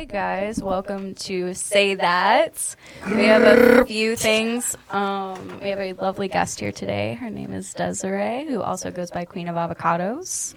Hi, guys. Welcome to Say That. We have a few things. Um, we have a lovely guest here today. Her name is Desiree, who also goes by Queen of Avocados.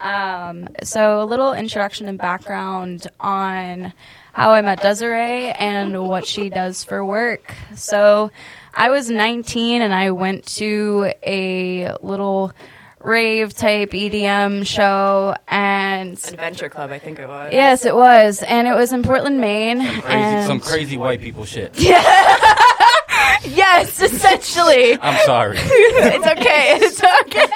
Um, so, a little introduction and background on how I met Desiree and what she does for work. So, I was 19 and I went to a little rave type EDM show and Adventure Club, I think it was. yes it was and it was in Portland Maine Crazy, and some crazy white people shit. Yeah. yes essentially I'm sorry. it's okay it's okay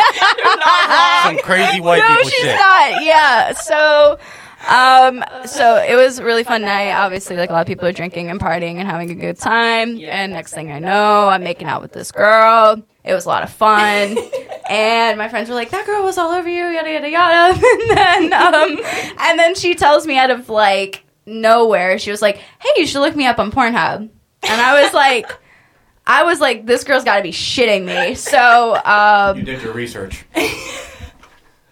some crazy white no people she's not yeah so um so it was a really fun night obviously like a lot of people are drinking and partying and having a good time and next thing i know i'm making out with this girl it was a lot of fun. And my friends were like that girl was all over you yada yada yada. And then um and then she tells me out of like nowhere she was like hey you should look me up on pornhub. And i was like i was like this girl's got to be shitting me. So um You did your research.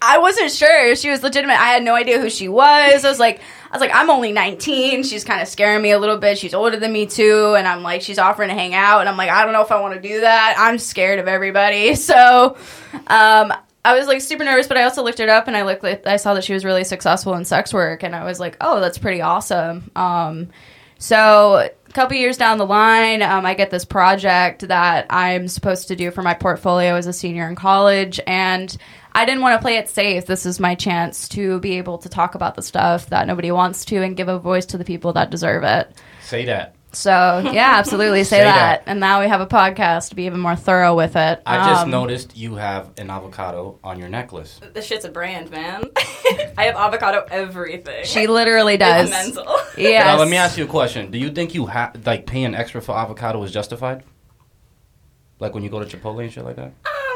I wasn't sure she was legitimate. I had no idea who she was. I was like, I was like, I'm only 19. She's kind of scaring me a little bit. She's older than me too, and I'm like, she's offering to hang out, and I'm like, I don't know if I want to do that. I'm scared of everybody. So, um, I was like super nervous, but I also looked her up and I looked, I saw that she was really successful in sex work, and I was like, oh, that's pretty awesome. Um, so a couple years down the line, um, I get this project that I'm supposed to do for my portfolio as a senior in college, and I didn't want to play it safe. This is my chance to be able to talk about the stuff that nobody wants to and give a voice to the people that deserve it. Say that. So yeah, absolutely say, Say that. that. And now we have a podcast to be even more thorough with it. I just Um, noticed you have an avocado on your necklace. This shit's a brand, man. I have avocado everything. She literally It's does. mental. Yes. Now let me ask you a question. Do you think you have like paying extra for avocado is justified? Like when you go to Chipotle and shit like that?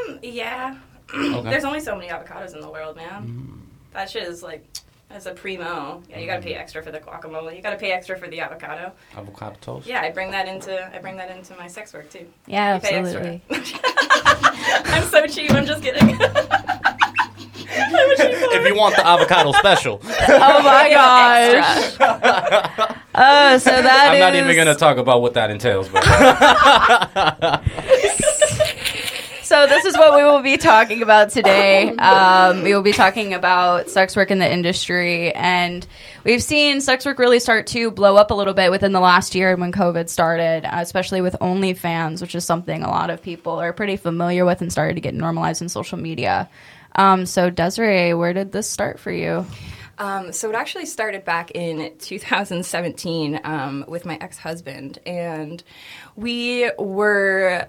Um, yeah. Okay. There's only so many avocados in the world, man. Mm. That shit is like, that's a primo. Yeah, you gotta pay extra for the guacamole. You gotta pay extra for the avocado. Avocado toast? Yeah, I bring that into I bring that into my sex work too. Yeah, You pay absolutely. extra. I'm so cheap. I'm just kidding. I'm a cheap If you want the avocado special. Oh my gosh. Oh, so that I'm not even gonna talk about what that entails, but So this is what we will be talking about today. Um, we will be talking about sex work in the industry, and we've seen sex work really start to blow up a little bit within the last year when COVID started, uh, especially with OnlyFans, which is something a lot of people are pretty familiar with and started to get normalized in social media. Um, so Desiree, where did this start for you? Um, so it actually started back in 2017 um, with my ex-husband, and we were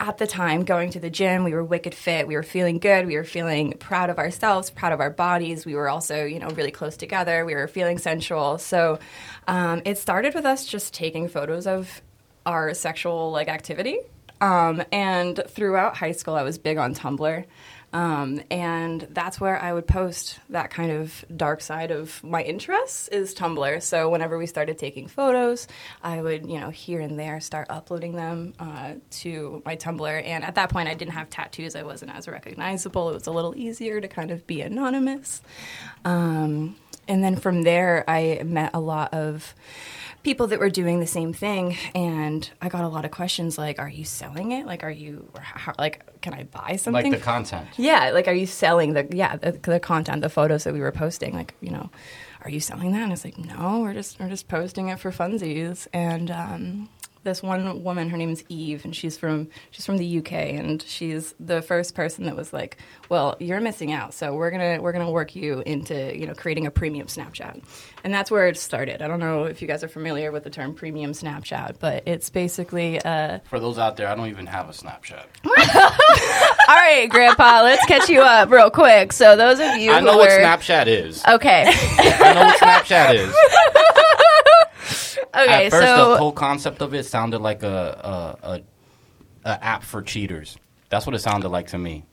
at the time going to the gym. We were wicked fit. We were feeling good. We were feeling proud of ourselves, proud of our bodies. We were also, you know, really close together. We were feeling sensual. So um, it started with us just taking photos of our sexual like activity. Um, and throughout high school, I was big on Tumblr. Um, and that's where I would post that kind of dark side of my interests is Tumblr. So whenever we started taking photos, I would, you know, here and there start uploading them uh, to my Tumblr. And at that point, I didn't have tattoos. I wasn't as recognizable. It was a little easier to kind of be anonymous. Um, and then from there, I met a lot of people that were doing the same thing and i got a lot of questions like are you selling it like are you how, like can i buy something? like the content. yeah, like are you selling the yeah the, the content, the photos that we were posting? Like you know, are you selling that? And it's like no, we're just we're just posting it for funsies. And um, this one woman, her name is Eve, and she's from she's from the UK, and she's the first person that was like, well, you're missing out, so we're gonna we're gonna work you into you know creating a premium Snapchat, and that's where it started. I don't know if you guys are familiar with the term premium Snapchat, but it's basically uh, For those out there, I don't even have a Snapchat. All right, Grandpa, let's catch you up real quick. So those of you who I who know what were Snapchat is. okay, I know what Snapchat is. okay, At first, so the whole concept of it sounded like a a, a a app for cheaters. That's what it sounded like to me.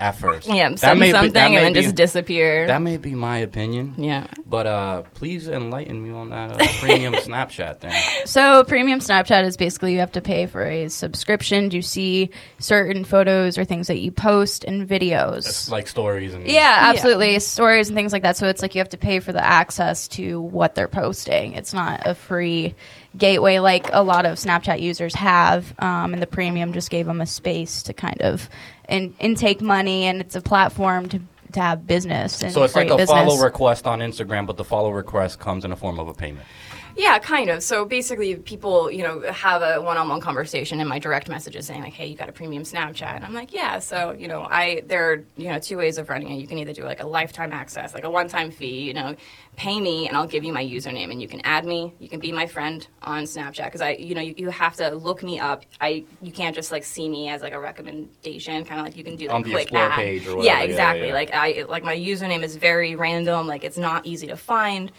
At first, Yeah, That send may be- something that and then be- just disappear. That may be my opinion. yeah. But uh, please enlighten me on that uh, premium Snapchat thing. So premium Snapchat is basically you have to pay for a subscription to see certain photos or things that you post and videos. It's like stories and yeah, absolutely. Stories and things like that. So it's like you have to pay for the access to what they're posting. It's not a free gateway like a lot of Snapchat users have. Um, and the premium just gave them a space to kind of in, intake money, and it's a platform to, to have business. And So it's like a business. follow request on Instagram, but the follow request comes in the form of a payment. Yeah, kind of. So basically, people, you know, have a one-on-one conversation in my direct messages saying like, "Hey, you got a premium Snapchat?" And I'm like, "Yeah." So you know, I there are you know two ways of running it. You can either do like a lifetime access, like a one-time fee. You know, pay me and I'll give you my username, and you can add me. You can be my friend on Snapchat because I, you know, you, you have to look me up. I you can't just like see me as like a recommendation, kind of like you can do like On the quick add. page or whatever, Yeah, yeah, exactly. yeah. Like I like my username is very random. Like it's not easy to find.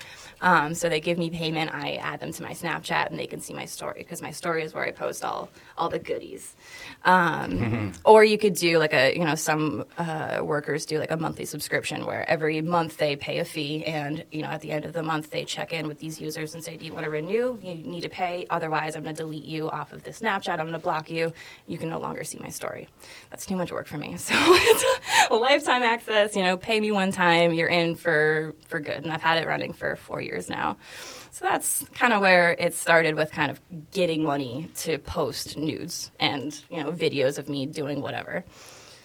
Um, so they give me payment. I add them to my Snapchat, and they can see my story because my story is where I post all all the goodies. Um, or you could do like a you know some uh, workers do like a monthly subscription where every month they pay a fee, and you know at the end of the month they check in with these users and say, do you want to renew? You need to pay. Otherwise, I'm going to delete you off of the Snapchat. I'm going to block you. You can no longer see my story. That's too much work for me. So it's a lifetime access. You know, pay me one time. You're in for for good. And I've had it running for four years now. So that's kind of where it started with kind of getting money to post nudes and you know videos of me doing whatever.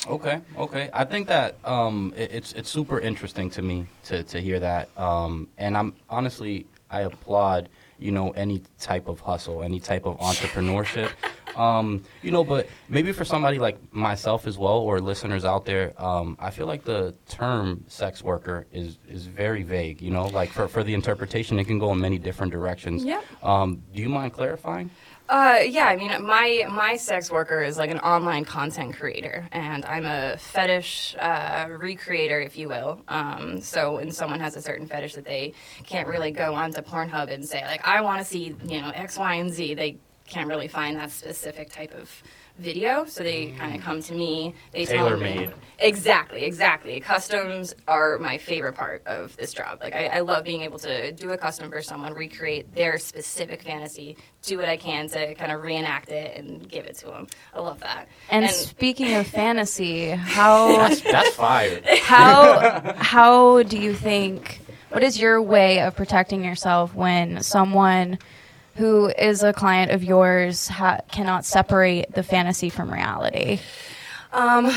Okay, okay. I think that um, it, it's it's super interesting to me to, to hear that, um, and I'm honestly I applaud you know any type of hustle, any type of entrepreneurship, um, you know. But maybe for somebody like myself as well, or listeners out there, um, I feel like the term sex worker is is very vague. You know, like for for the interpretation, it can go in many different directions. Yep. Um, do you mind clarifying? Uh, yeah, I mean, my my sex worker is like an online content creator, and I'm a fetish uh, recreator, if you will. Um, so when someone has a certain fetish that they can't really go onto Pornhub and say like, I want to see you know X, Y, and Z, they can't really find that specific type of video. So they mm-hmm. kind of come to me. They tell me- Tailor-made. Exactly, exactly. Customs are my favorite part of this job. Like, I, I love being able to do a custom for someone, recreate their specific fantasy, do what I can to kind of reenact it and give it to them. I love that. And, speaking of fantasy, how That's that's fire. how how do you think what is your way of protecting yourself when someone who is a client of yours ha- cannot separate the fantasy from reality? Um,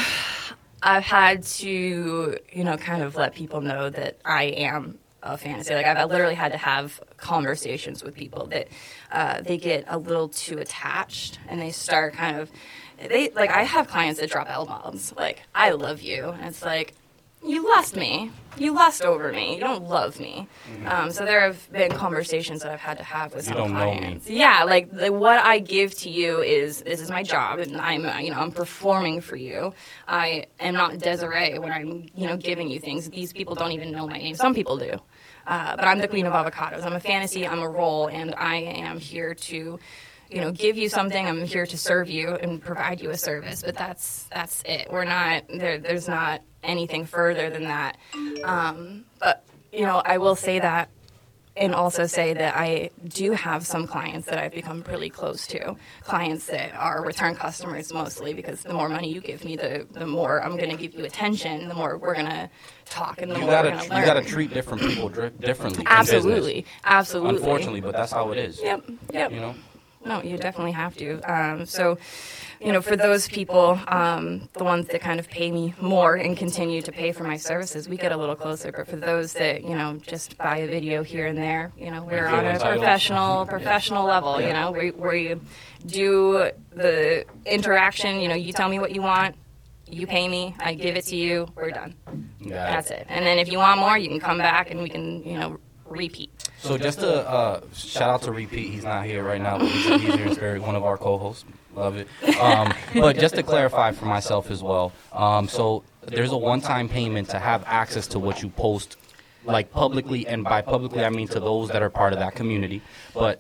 I've had to, you know, kind of let people know that I am a fantasy. Like I've, literally had to have conversations with people that uh, they get a little too attached and they start kind of they like I have clients that drop L bombs. Like I love you. And it's like you lost me you lust over me. You don't love me. Um, so there have been conversations that I've had to have with You some don't know me. clients. Yeah like the, what I give to you is this is my job and I'm uh, you know I'm performing for you. I am not Desiree when I'm you know giving you things. These people don't even know my name. Some people do. Uh, but I'm the queen of avocados. I'm a fantasy I'm a role and I am here to you know give you something I'm here to serve you and provide you a service but that's that's it we're not there there's not anything further than that um, but you know I will say that and also say that I do have some clients that I've become really close to. Clients that are return customers mostly because the more money you give me, the, the more I'm going to give you attention, the more we're going to talk, and the You more gotta we're going to learn. You gotta treat different people dri- differently. absolutely, absolutely. Unfortunately, but that's how it is. Yep. Yep. You know. No, you definitely have to. Um, so, you know, for those people, um, the ones that kind of pay me more and continue to pay for my services, we get a little closer. But for those that, you know, just buy a video here and there, you know, we're on a professional, professional level. You know, we we do the interaction. You know, you tell me what you want. You pay me, I give it to you, we're done. That's it. And then if you want more, you can come back and we can, you know, repeat. So just to uh, shout out to Repeat, he's not here right now, but he's, he's here in spirit, one of our co-hosts. Love it. Um, but just to clarify for myself as well, um, so there's a one-time payment to have access to what you post, like publicly, and by publicly I mean to those that are part of that community. But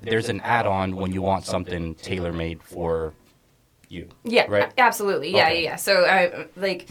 there's an add-on when you want something tailor-made for you. Yeah, Right. absolutely. Yeah, Okay. yeah, yeah. So I like,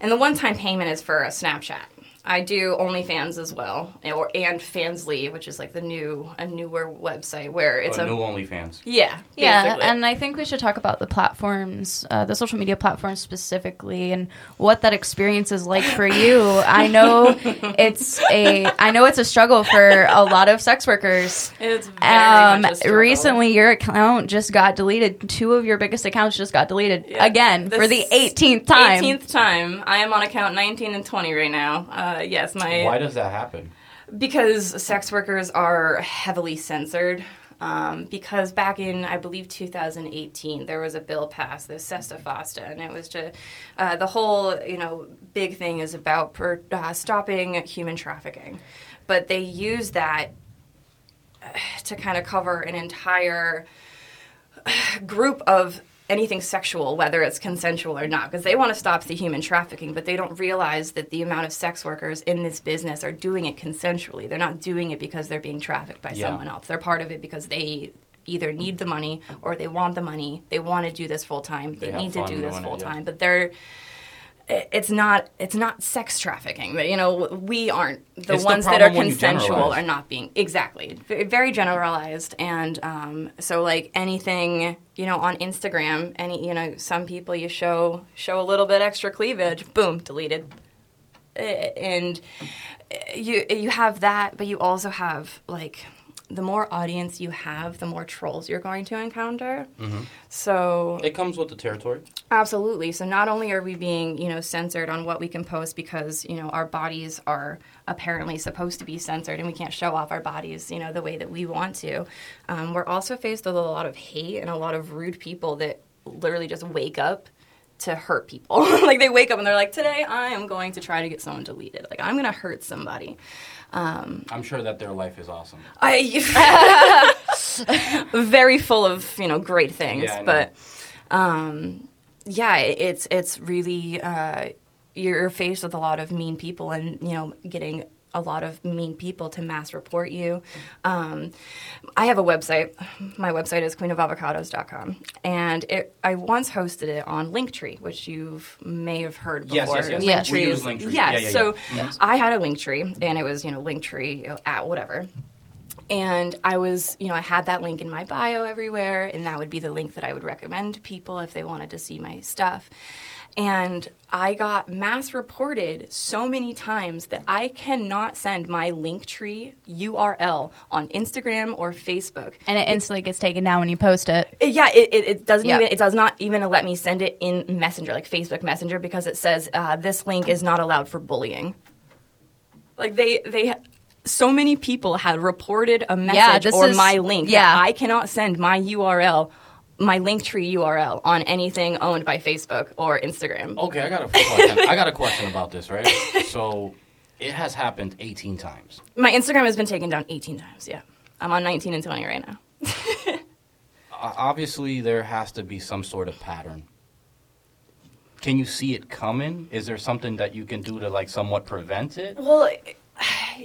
and the one-time payment is for a Snapchat. I do OnlyFans as well, or and Fansly, which is like the new a newer website where it's a a, new OnlyFans. yeah Yeah, basically. and I think we should talk about the platforms, uh, the social media platforms specifically, and what that experience is like for you. I know it's a, I know it's a struggle for a lot of sex workers. it's very Um, much a struggle. recently, your account just got deleted. Two of your biggest accounts just got deleted Yeah. again for the 18th time. 18th time. I am on account 19 and 20 right now. Uh, yes, my Why does that happen? because sex workers are heavily censored. Um, because back in, I believe, 2018, there was a bill passed, the SESTA FOSTA, and it was to, uh, the whole, you know, big thing is about per, uh, stopping human trafficking. But they use that uh, to kind of cover an entire group of anything sexual, whether it's consensual or not, because they want to stop the human trafficking, but they don't realize that the amount of sex workers in this business are doing it consensually. They're not doing it because they're being trafficked by Yeah. someone else. They're part of it because they either need the money or they want the money. They want to do this full time. They, They need to do this full time, but they're it's not it's not sex trafficking but you know we aren't the It's the ones that are problem when you consensual are not being exactly very generalized. And um, so like anything you know on instagram any you know some people you show show a little bit extra cleavage boom deleted. Eh, and eh, you you have that but you also have like the more audience you have the more trolls you're going to encounter so It comes with the territory. Absolutely. So not only are we being, you know, censored on what we can post because, you know, our bodies are apparently supposed to be censored and we can't show off our bodies, you know, the way that we want to. Um, we're also faced with a lot of hate and a lot of rude people that literally just wake up to hurt people. like they wake up and they're like, today I am going to try to get someone deleted. Like I'm going to hurt somebody. I'm sure that their life is awesome. I very full of you know great things, Yeah, but um, yeah, it's it's really uh, you're faced with a lot of mean people, and you know getting a lot of mean people to mass report you. Um, I have a website. My website is queenofavocados.com, and it, I once hosted it on Linktree, which you may have heard before. Yes, yes, yes. Yes. We use Linktree. Yeah, Yeah, yeah, so yeah. I had a Linktree, and it was you know Linktree at whatever and I was, you know, I had that link in my bio everywhere, and that would be the link that I would recommend to people if they wanted to see my stuff. And I got mass reported so many times that I cannot send my Linktree URL on Instagram or Facebook. and it instantly gets taken down when you post it. Uh, Yeah, it, it, it doesn't Yeah. even it does not even let me send it in Messenger, like Facebook Messenger, because it says uh, this link is not allowed for bullying. Like they they so many people had reported a message this or is- my link. yeah. that I cannot send my URL, my Linktree URL on anything owned by Facebook or Instagram. Okay, I got a question. I got a question about this, right? So, it has happened 18 times. My Instagram has been taken down 18 times. Yeah, I'm on 19 and 20 right now. Obviously, there has to be some sort of pattern. Can you see it coming? Is there something that you can do to like somewhat prevent it? Well,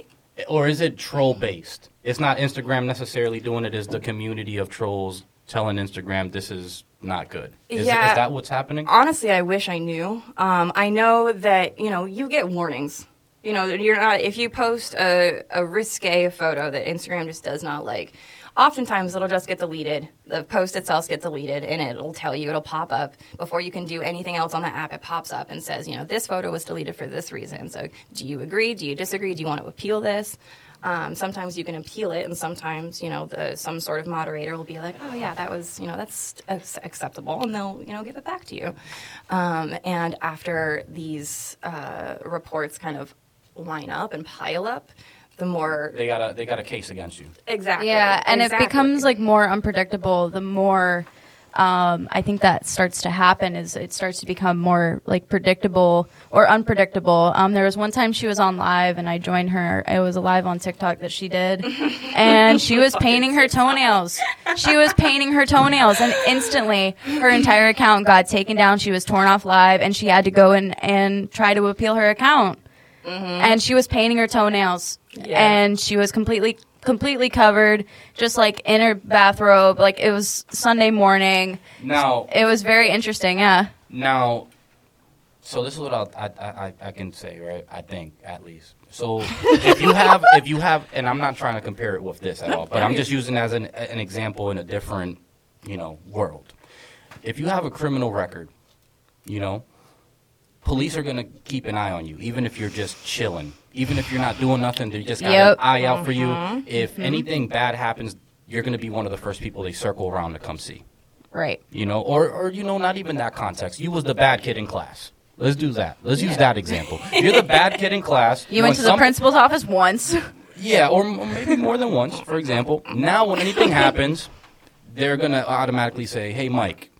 Or is it troll based? It's not Instagram necessarily doing it, it's the community of trolls telling Instagram this is not good. Is, Yeah. is that what's happening? honestly, I wish I knew. Um, I know that you know you get warnings. You know, you're not if you post a, a risque photo that Instagram just does not like. Oftentimes, it'll just get deleted. The post itself gets deleted, and it'll tell you, it'll pop up before you can do anything else on the app. It pops up and says, you know, this photo was deleted for this reason. So, do you agree? Do you disagree? Do you want to appeal this? Um, sometimes you can appeal it, and sometimes you know the some sort of moderator will be like, "Oh yeah, that was you know that's ac- acceptable," and they'll you know give it back to you. Um, and after these uh, reports kind of line up and pile up, the more They got a they got a case against you. exactly Yeah, and exactly. it becomes like more unpredictable the more um, I think that starts to happen is it starts to become more like predictable or unpredictable. Um, there was one time she was on live and I joined her. It was a live on TikTok that she did, and she was painting her toenails. She was painting her toenails, and instantly her entire account got taken down. She was torn off live, and she had to go in and try to appeal her account. And she was painting her toenails, Yeah. and she was completely completely covered, just like in her bathrobe. Like it was Sunday morning. Now, It was very interesting. Yeah. now, so this is what I'll, I, I I can say, right? I think at least. So if you have if you have, and I'm not trying to compare it with this at all, but I'm just using it as an an example in a different, you know, world. If you have a criminal record, you know, police are gonna keep an eye on you, even if you're just chilling, even if you're not doing nothing. They just got Yep. an eye out for you. If anything bad happens, you're gonna be one of the first people they circle around to come see. Right. You know, or or you know, not even that context. You was the bad kid in class. Let's do that. Let's use that example. You're the bad kid in class. You went to the principal's office once. Yeah, or m- maybe more than once, for example. Now, when anything happens, they're going to automatically say, hey, Mike,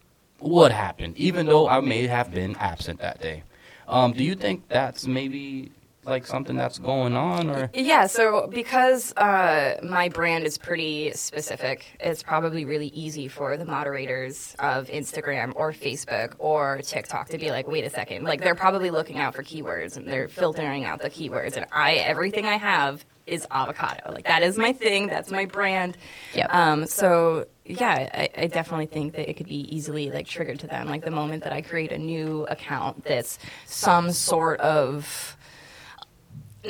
what happened? Even though I may have been absent that day. Um, do you think that's maybe like something that's going on? or Yeah, so because uh, my brand is pretty specific, it's probably really easy for the moderators of Instagram or Facebook or TikTok to be like, wait a second. Like they're probably looking out for keywords and they're filtering out the keywords. And I, everything I have is avocado. Like that is my thing. That's my brand. Yep. Um, so yeah, I, I definitely think that it could be easily like triggered to them. Like the moment that I create a new account that's some sort of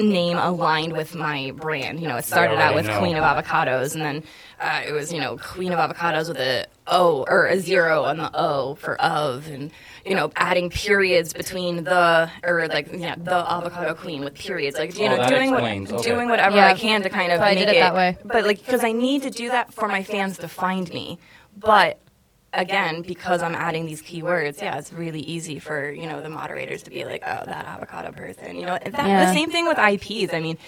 name aligned with my brand. You know, it started out with know. Queen of Avocados, and then uh, it was you know Queen of Avocados with a O or a zero on the O for of, and you know adding periods between the or like yeah the avocado queen with periods, like you Oh, know doing explains. what, Okay. doing whatever Yeah. I can to kind of If I make did it that way. But like because I need to do that for my fans to find me, but again, because I'm adding these keywords, yeah, it's really easy for you know the moderators to be like, oh, that avocado person, you know. That, Yeah. The same thing with IPs. I mean,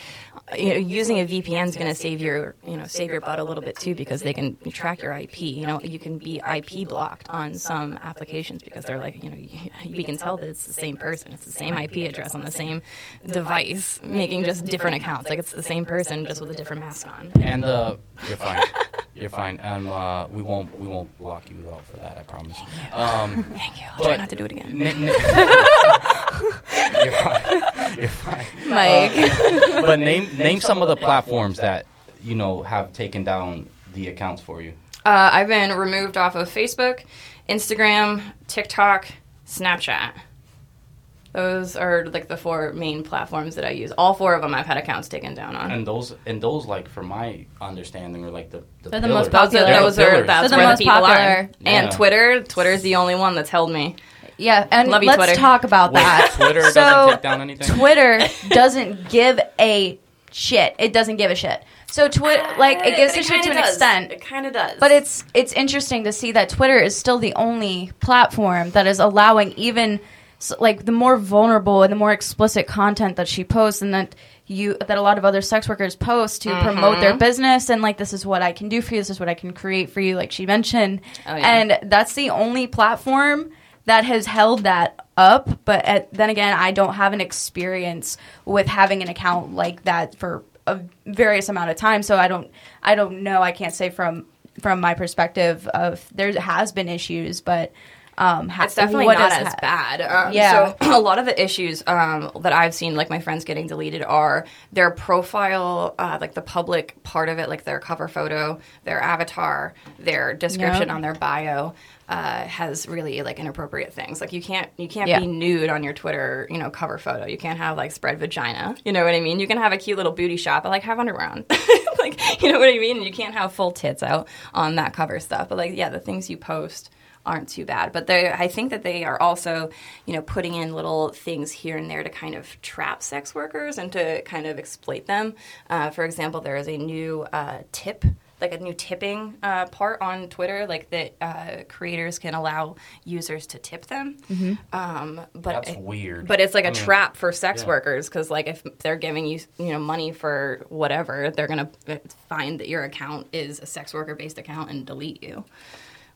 you know, using a VPN is going to save your you know save your butt a little bit too because they can track your IP. You know, you can be IP blocked on some applications because they're like, you know, we can tell that it's the same person, it's the same IP address on the same device, making just different accounts. Like it's the same person just with a different mask on. And uh, you're fine. You're fine. And uh, we won't we won't block you out for that. I promise. Um, Thank you. I'll try But- not to do it again. n- n- you're fine. You're fine. Mike. But name name some of the platforms that you know have taken down the accounts for you. Uh, I've been removed off of Facebook, Instagram, TikTok, Snapchat. Those are like the four main platforms that I use. All four of them I've had accounts taken down on. And those and those like from my understanding are like the, the They're the most pillars. those popular. They're those are that's They're the where most the people popular. are. And Yeah. Twitter, Twitter's the only one that's held me. Yeah, and Love you, let's Twitter. talk about Wait, that. Twitter So, doesn't take down anything. Twitter doesn't give a shit. It doesn't give a shit. So Twitter, like, it gives a shit to an extent. It kind of does. But it's it's interesting to see that Twitter is still the only platform that is allowing even s like the more vulnerable and the more explicit content that she posts and that you that a lot of other sex workers post to promote their mm-hmm. business and like this is what I can do for you this is what I can create for you like she mentioned Oh, yeah. and that's the only platform that has held that up but at, then again I don't have an experience with having an account like that for a various amount of time so I don't I don't know I can't say from from my perspective of there has been issues but um ha- it's definitely not as ha- bad. Um, Yeah. So a lot of the issues um, that I've seen, like my friends getting deleted, are their profile, uh, like the public part of it, like their cover photo, their avatar, their description Yep. on their bio. Uh, has really like inappropriate things. Like you can't you can't Yeah. be nude on your Twitter, you know, cover photo. You can't have like spread vagina. You know what I mean? You can have a cute little booty shot, but like have underwear on. like you know what I mean? You can't have full tits out on that cover stuff. But like yeah, the things you post aren't too bad. But they I think that they are also, you know, putting in little things here and there to kind of trap sex workers and to kind of exploit them. Uh, for example, there is a new uh, tip. Like a new tipping uh, part on Twitter, like that uh, creators can allow users to tip them. Um, but That's it- weird. but it's like a I mean, trap for sex yeah. workers because, like, if they're giving you, you know, money for whatever, they're gonna uh, find that your account is a sex worker-based account and delete you.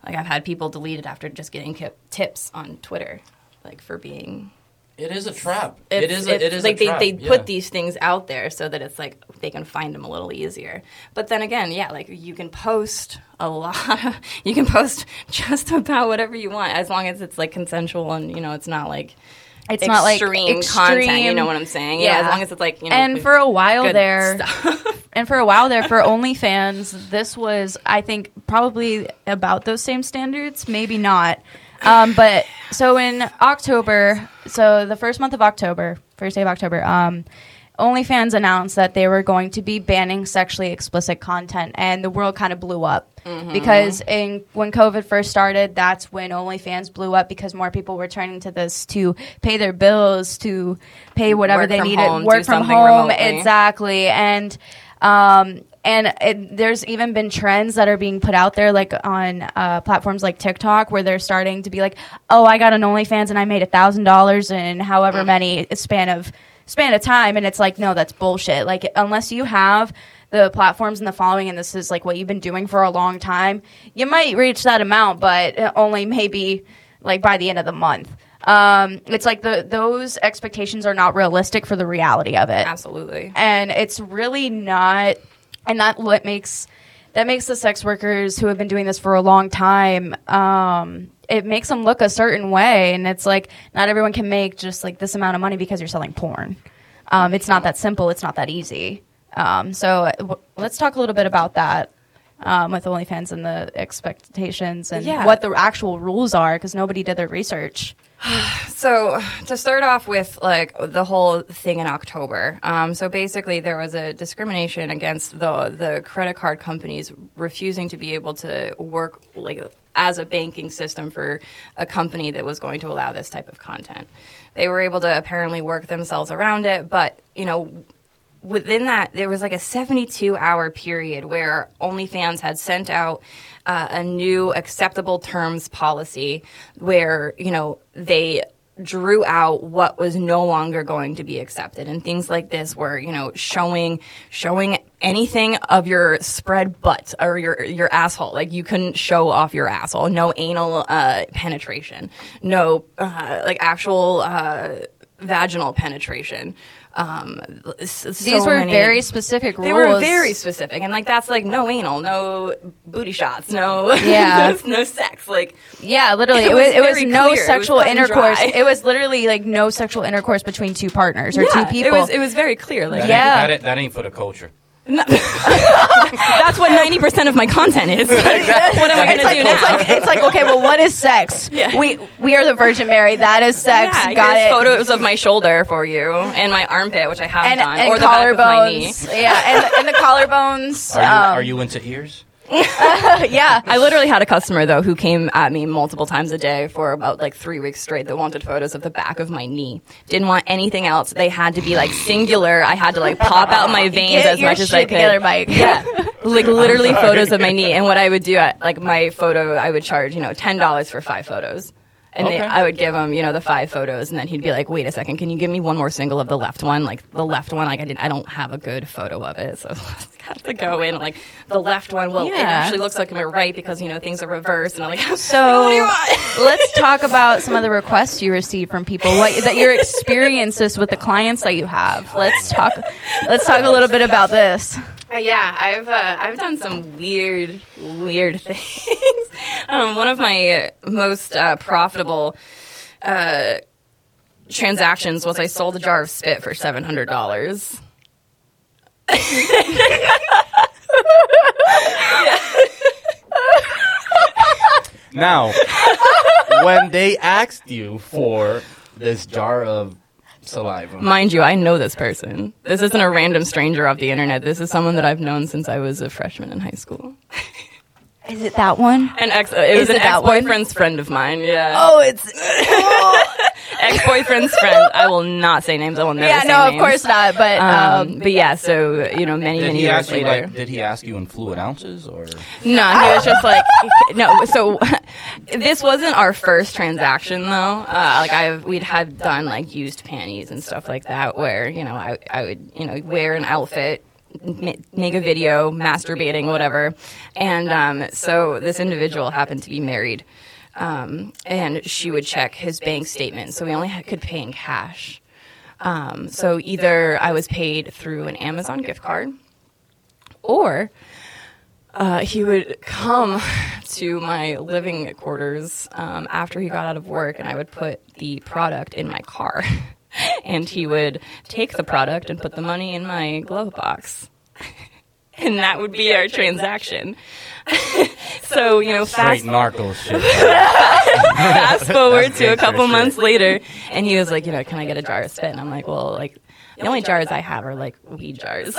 Like, I've had people deleted after just getting tips on Twitter, like for being. It is a trap. It's, it is. A, it is like a trap. they they yeah. put these things out there so that it's like they can find them a little easier. But then again, yeah, like you can post a lot. Of, you can post just about whatever you want as long as it's like consensual and you know it's not like It's not like extreme content. You know what I'm saying? Yeah. Yeah. As long as it's like you know. and for a while there, and for a while there, for OnlyFans, this was, I think, probably about those same standards. Maybe not. Um, but so in October, so the first month of October, first day of October, um, OnlyFans announced that they were going to be banning sexually explicit content, and the world kind of blew up because in when COVID first started, that's when OnlyFans blew up because more people were turning to this to pay their bills, to pay whatever Work they needed, home, work from home, remotely. exactly, and um, and it, there's even been trends that are being put out there, like on uh, platforms like TikTok, where they're starting to be like, "Oh, I got an OnlyFans and I made a thousand dollars in Mm. however many span of span of time," and it's like, no, that's bullshit. Like, unless you have the platforms and the following, and this is like what you've been doing for a long time, you might reach that amount, but only maybe like by the end of the month. Um, it's like the those expectations are not realistic for the reality of it Absolutely. and it's really not and that what makes that makes the sex workers who have been doing this for a long time um it makes them look a certain way and it's like not everyone can make just like this amount of money because you're selling porn um, it's not that simple it's not that easy um, so w- let's talk a little bit about that um, with OnlyFans and the expectations and Yeah. what the actual rules are because nobody did their research. So to start off with, like the whole thing in October. Um, so basically, there was a discrimination against the the credit card companies refusing to be able to work like as a banking system for a company that was going to allow this type of content. They were able to apparently work themselves around it, but you know within that, there was like a 72 hour period where OnlyFans had sent out uh, a new acceptable terms policy where, you know, they drew out what was no longer going to be accepted. And things like this were you know showing showing anything of your spread butt or your your asshole. Like you couldn't show off your asshole. No anal uh, penetration. No uh, like actual uh, vaginal penetration um, s- These were many- very specific rules. they were very specific, and like that's like no anal, no booty shots, no Yeah. no sex. Like Yeah, literally, It it was was, it was no clear. It was sexual intercourse. It was literally like no sexual intercourse between two partners or yeah, two people. It was it was very clear. Like That Yeah. ain't, that, ain't, that ain't for the culture. that's what ninety percent of my content is. what am I gonna like, do now? it's like it's like okay, well, what is sex? Yeah. We we are the Virgin Mary. That is sex. yeah, Got it. photos of my shoulder for you and my armpit, which I have and done, and or the back of my knee. collarbones. Yeah, and, and the collarbones. Are you, um, are you into ears? yeah. I literally had a customer though who came at me multiple times a day for about like three weeks straight that wanted photos of the back of my knee. Didn't want anything else. They had to be like singular. I had to like pop out my veins Get as much as I shit could. together, Mike. Yeah, like literally photos of my knee. And what I would do at like my photo, I would charge you know ten dollars for five photos. And they, I would give him, you know, the five photos, and then he'd be like, "Wait a second, can you give me one more single of the left one? Like the left one, like I didn't, I don't have a good photo of it, so I have to go in like the left one. Well, it actually looks like my right because you know things are reversed, and I'm like, So what do you want? let's talk about some of the requests you receive from people. What that your experiences with the clients that you have. Let's talk. Let's talk a little bit about this. Uh, yeah, I've uh, I've done some weird, weird things. um, one of my most uh, profitable uh, transactions was I sold a jar of spit for seven hundred dollars. Now, when they asked you for this jar of saliva, Mind you, I know this person. This isn't a random stranger off the internet. This is someone that I've known since I was a freshman in high school. Is it that one? An ex, it was Is an it that ex-boyfriend's friend of mine. Yeah, Oh, it's ex-boyfriend's friend. I will not say names. I will never. yeah. say No, of course not. But Um, um, but yeah, so you know, many did many he years ask you later. like? Did he ask you in fluid ounces or? no, he was just like, no. So this wasn't our first transaction though. Uh, like I, we'd had done like used panties and stuff like that, where you know I, I would you know wear an outfit. Ma- Make a video, masturbating, whatever, and um, so this individual happened to be married, um, and she would check his bank statement. So we only could pay in cash. Um, so either I was paid through an Amazon gift card, or uh, he would come to my living quarters um, after he got out of work, and I would put the product in my car. and he would take the product and put the money in my glove box. and that would be our transaction. so, you know, Straight fast, narco shit. fast forward to a couple months later, and he was like, you know, can I get a jar of spit? And I'm like, well, like, the only jars I have are like weed jars.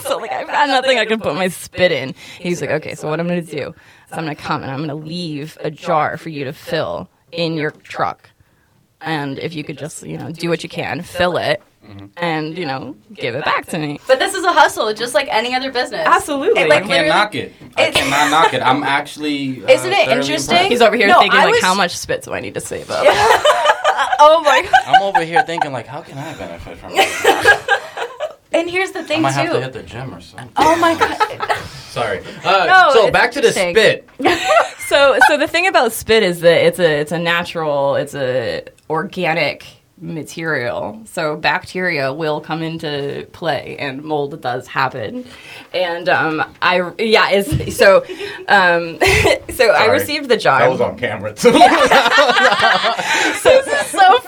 so like I've got nothing I can put my spit in. He's like, okay, so what I'm gonna do is I'm gonna come and I'm gonna leave a jar for you to fill in your truck. And if you could just, you know, do what you can, fill it and, you know, give it back to me. But this is a hustle, just like any other business. Absolutely. It, I can't knock it. i cannot knock it i'm actually. Uh, Isn't it interesting? impressed. He's over here No, thinking I like how much spit do I need to save up? Oh my god. I'm over here thinking like, how can I benefit from this? And here's the I thing might have to hit the gym or something. Oh my god. Sorry. Uh, No, so back to the spit. so so the thing about spit is that it's a it's a natural it's a organic material so bacteria will come into play and mold does happen and um i yeah it's so um so i received the jar That was on camera too. so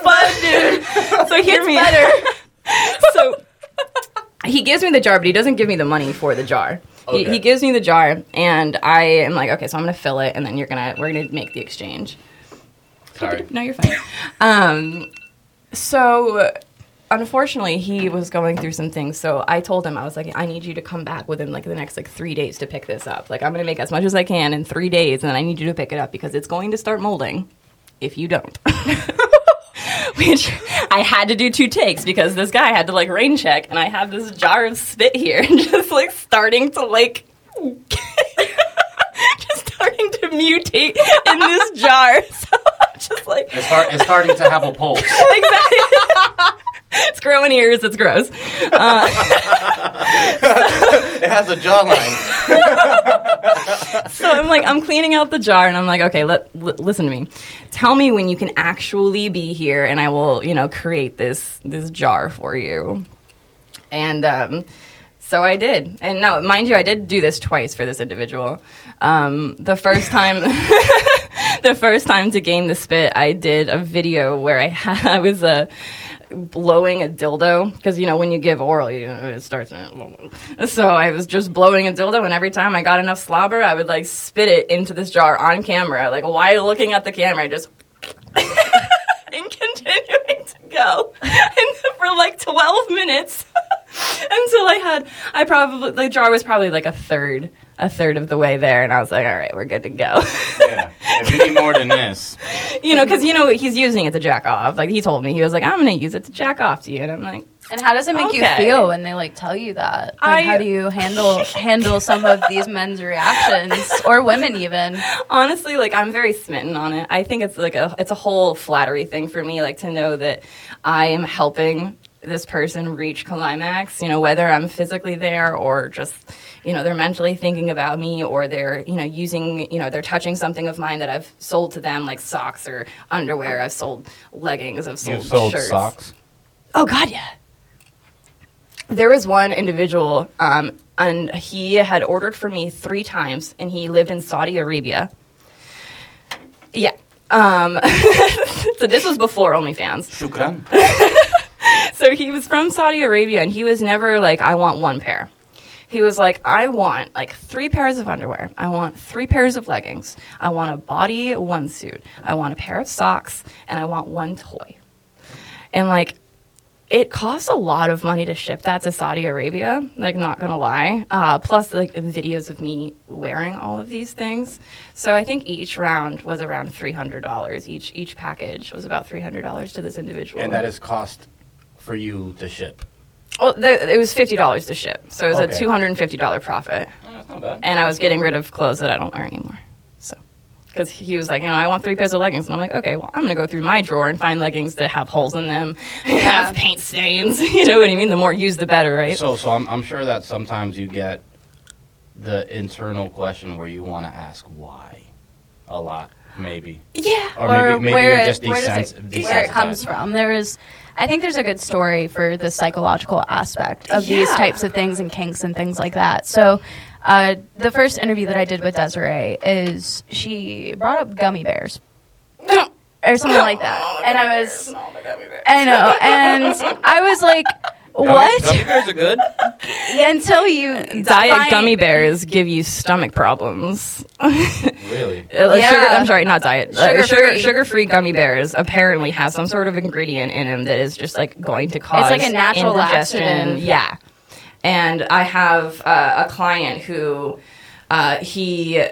fun, dude. so hear me Better. so he gives me the jar, but he doesn't give me the money for the jar. He, he gives me the jar, and I am like, okay, so I'm gonna fill it, and then you're gonna we're gonna make the exchange. Sorry. No, you're fine. Um, so unfortunately, he was going through some things. So I told him I was like, I need you to come back within like the next like three days to pick this up. Like I'm gonna make as much as I can in three days, and I need you to pick it up because it's going to start molding if you don't. Which I had to do two takes because this guy had to like rain check, and I have this jar of spit here, just like starting to like. just starting to mutate in this jar. So I'm just like, It's, start, it's starting to have a pulse. exactly. it's growing ears. It's gross. It has a jawline. So I'm like, I'm cleaning out the jar, and I'm like, okay, let, li- listen to me. Tell me when you can actually be here, and I will, you know, create this this jar for you. And um, so I did. And now, mind you, I did do this twice for this individual. Um, the first time. the first time to gain the spit, I did a video where I, I was uh, blowing a dildo because you know when you give oral, you know, it starts. So I was just blowing a dildo, and every time I got enough slobber, I would like spit it into this jar on camera, like while looking at the camera, just and continuing to go and for like 12 minutes until I had I probably the jar was probably like a third a third of the way there and I was like all right we're good to go Yeah. If you need more than this, you know because you know he's using it to jack off like he told me he was like I'm gonna use it to jack off to you and I'm like And how does it make you feel when they like tell you that? Like, I- how do you handle handle some of these men's reactions or women even? honestly like i'm very smitten on it i think it's like a it's a whole flattery thing for me like to know that i am helping this person reach climax you know whether i'm physically there or just you know they're mentally thinking about me or they're you know using you know they're touching something of mine that i've sold to them like socks or underwear i've sold leggings i've sold, you sold shirts socks. Oh God, yeah. There was one individual, um, and he had ordered for me three times, and he lived in Saudi Arabia. Yeah. Um, so this was before OnlyFans. Shukran. So he was from Saudi Arabia, and he was never like, I want one pair. He was like, I want like three pairs of underwear. I want three pairs of leggings. I want a body one suit. I want a pair of socks, and I want one toy. And like, it costs a lot of money to ship that to Saudi Arabia. Like, not gonna lie. Uh, plus, like videos of me wearing all of these things. So I think each round was around three hundred dollars. Each each package was about three hundred dollars to this individual. And that is cost for you to ship. Well, the, it was fifty dollars to ship, so it was Okay. a two hundred and fifty dollar profit, Oh, that's not bad. and I was getting rid of clothes that I don't wear anymore. So, because he was like, you know, I want three pairs of leggings, and I'm like, okay, well, I'm gonna go through my drawer and find leggings that have holes in them, have paint stains. You know what I mean? The more used, the better, right? So, so I'm, I'm sure that sometimes you get the internal question where you want to ask why, a lot, maybe, yeah. or, maybe maybe where you're it- just where, does desens- it, where it desensitized. comes from. There is, I think there's a good story for the psychological aspect of these types of things and kinks and things like that. So, Uh, the first interview that I did with Desiree is she brought up gummy bears. Or something like that, and I was, I know, and I was like, what? Gummy bears are good. Yeah, until you Diet find- gummy bears give you stomach problems. Really? Uh, Yeah. Sugar, I'm sorry, not diet. Uh, Sugar-free. Sugar, sugar-free gummy bears apparently have some sort of ingredient in them that is just like going to cause. It's like a natural indigestion. laxative. Yeah, and I have uh, a client who uh, he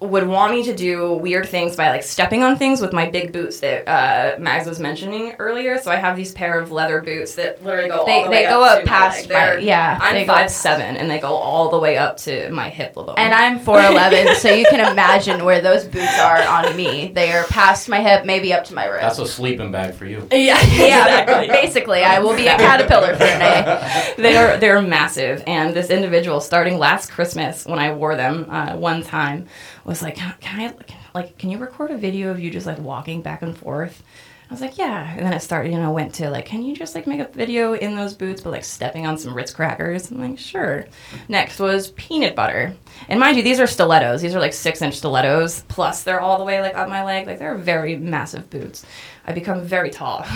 would want me to do weird things by like stepping on things with my big boots that uh, Mags was mentioning earlier. So I have these pair of leather boots that literally go They- all the they way go up, up to past my, my- yeah, I'm go- five seven and they go all the way up to my hip level. And I'm 4'11, so you can imagine where those boots are on me. They are past my hip, maybe up to my wrist. That's a sleeping bag for you. yeah, yeah, exactly. basically, I will be a caterpillar for a day. they're they're massive and this individual starting last christmas when i wore them uh, one time was like can, i like can you record a video of you just like walking back and forth? I was like yeah. And then it started you know went to like can you just like make a video in those boots but like stepping on some ritz crackers? I'm like sure. Next was peanut butter. And mind you these are stilettos. These are like six inch stilettos. Plus they're all the way like up my leg. Like they're very massive boots. I become very tall.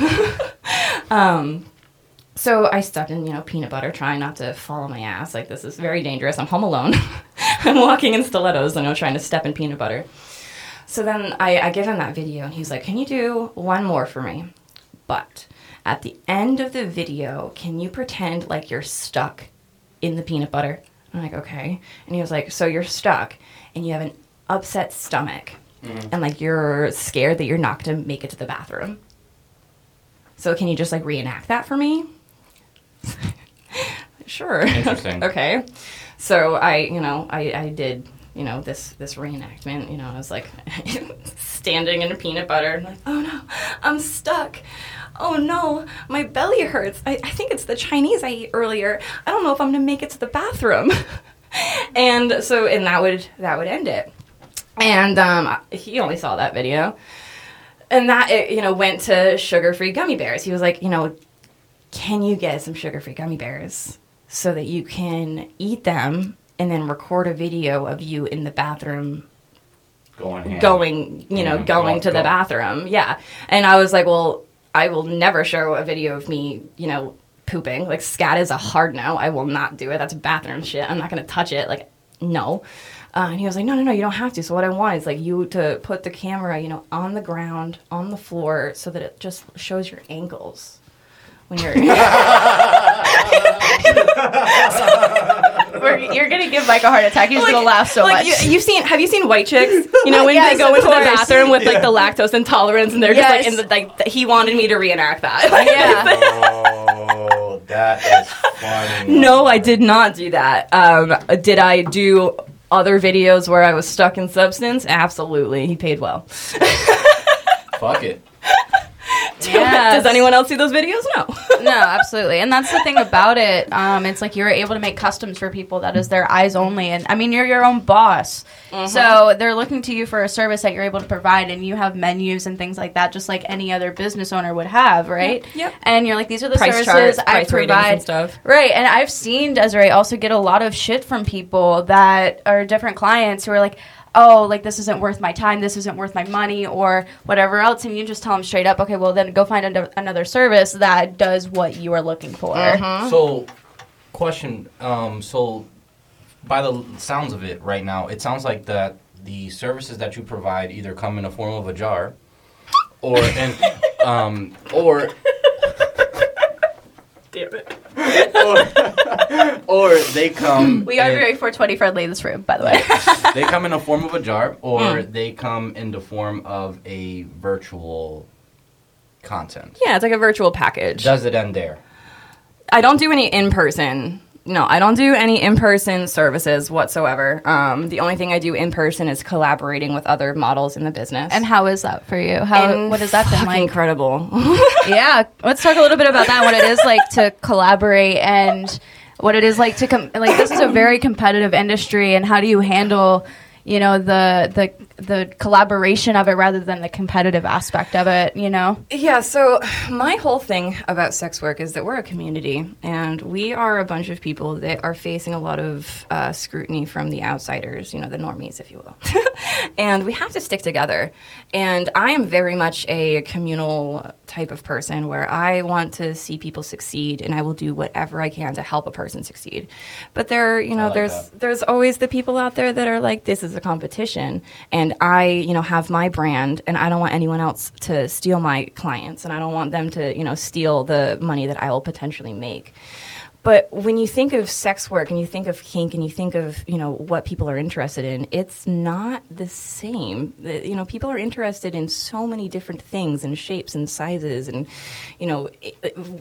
Um so I stepped in, you know, peanut butter, trying not to fall on my ass. Like this is very dangerous. I'm home alone. I'm walking in stilettos, and I'm trying to step in peanut butter. So then I, I give him that video, and he's like, "Can you do one more for me?" But at the end of the video, can you pretend like you're stuck in the peanut butter? I'm like, okay. And he was like, so you're stuck, and you have an upset stomach, mm-hmm. and like you're scared that you're not going to make it to the bathroom. So can you just like reenact that for me? sure. Interesting. okay. So I, you know, I, I did, you know, this this reenactment. You know, I was like standing in a peanut butter, and like, oh no, I'm stuck. Oh no, my belly hurts. I, I think it's the Chinese I ate earlier. I don't know if I'm gonna make it to the bathroom. and so, and that would that would end it. And um, he only saw that video and that it, you know went to sugar-free gummy bears. He was like, you know, can you get some sugar-free gummy bears so that you can eat them and then record a video of you in the bathroom Going going, you know, Yeah, going go- to the bathroom. Yeah. And I was like, well, I will never show a video of me, you know, pooping. Like scat is a hard no. I will not do it. That's bathroom shit. I'm not going to touch it. Like, no. Uh, and he was like, no, no, no, you don't have to. So what I want is like you to put the camera, you know, on the ground, on the floor, so that it just shows your ankles when you're. You're gonna give Mike a heart attack. He's gonna laugh so like much. You, you've seen have you seen White Chicks? You know when Yes, they go of into the bathroom with like the lactose intolerance and they're just like in the like th- he wanted me to reenact that. yeah. Oh, that is funny. no, I did not do that. Um, did I do other videos where I was stuck in substance? Absolutely. He paid well. Fuck it. Yes. Does anyone else see those videos? No. no, absolutely. And that's the thing about it. Um, it's like you're able to make customs for people that is their eyes only. And I mean, you're your own boss. So they're looking to you for a service that you're able to provide, and you have menus and things like that, just like any other business owner would have, right? Yep. And you're like, these are the Price services charts, I provide. and stuff. Right. And I've seen Desiree also get a lot of shit from people that are different clients who are like, oh, like this isn't worth my time, this isn't worth my money, or whatever else. And you just tell them straight up, okay, well, then go find an- another service that does what you are looking for. So, question. Um, so, by the sounds of it right now, it sounds like that the services that you provide either come in a form of a jar, or and um, or Damn it. or, or they come. We are in- very 420 friendly in this room, by the way. they come in the form of a jar, or Hmm. they come in the form of a virtual content. Yeah, it's like a virtual package. Does it end there? I don't do any in person. No, I don't do any in person services whatsoever. Um, the only thing I do in person is collaborating with other models in the business. and how is that for you? How And what has that been like? incredible. yeah, let's talk a little bit about that. What it is like to collaborate and what it is like to com- like. This is a very competitive industry, and how do you handle, you know, the the the collaboration of it rather than the competitive aspect of it. You know. Yeah, so my whole thing about sex work is that we're a community and we are a bunch of people that are facing a lot of uh, scrutiny from the outsiders, you know, the normies, if you will. and we have to stick together. And I am very much a communal type of person where I want to see people succeed and I will do whatever I can to help a person succeed. But there, you know, like there's that. there's always the people out there that are like, this is a competition, and I, you know, have my brand, and I don't want anyone else to steal my clients, and I don't want them to, you know, steal the money that I will potentially make. But when you think of sex work and you think of kink and you think of you know what people are interested in, it's not the same. You know, people are interested in so many different things and shapes and sizes and you know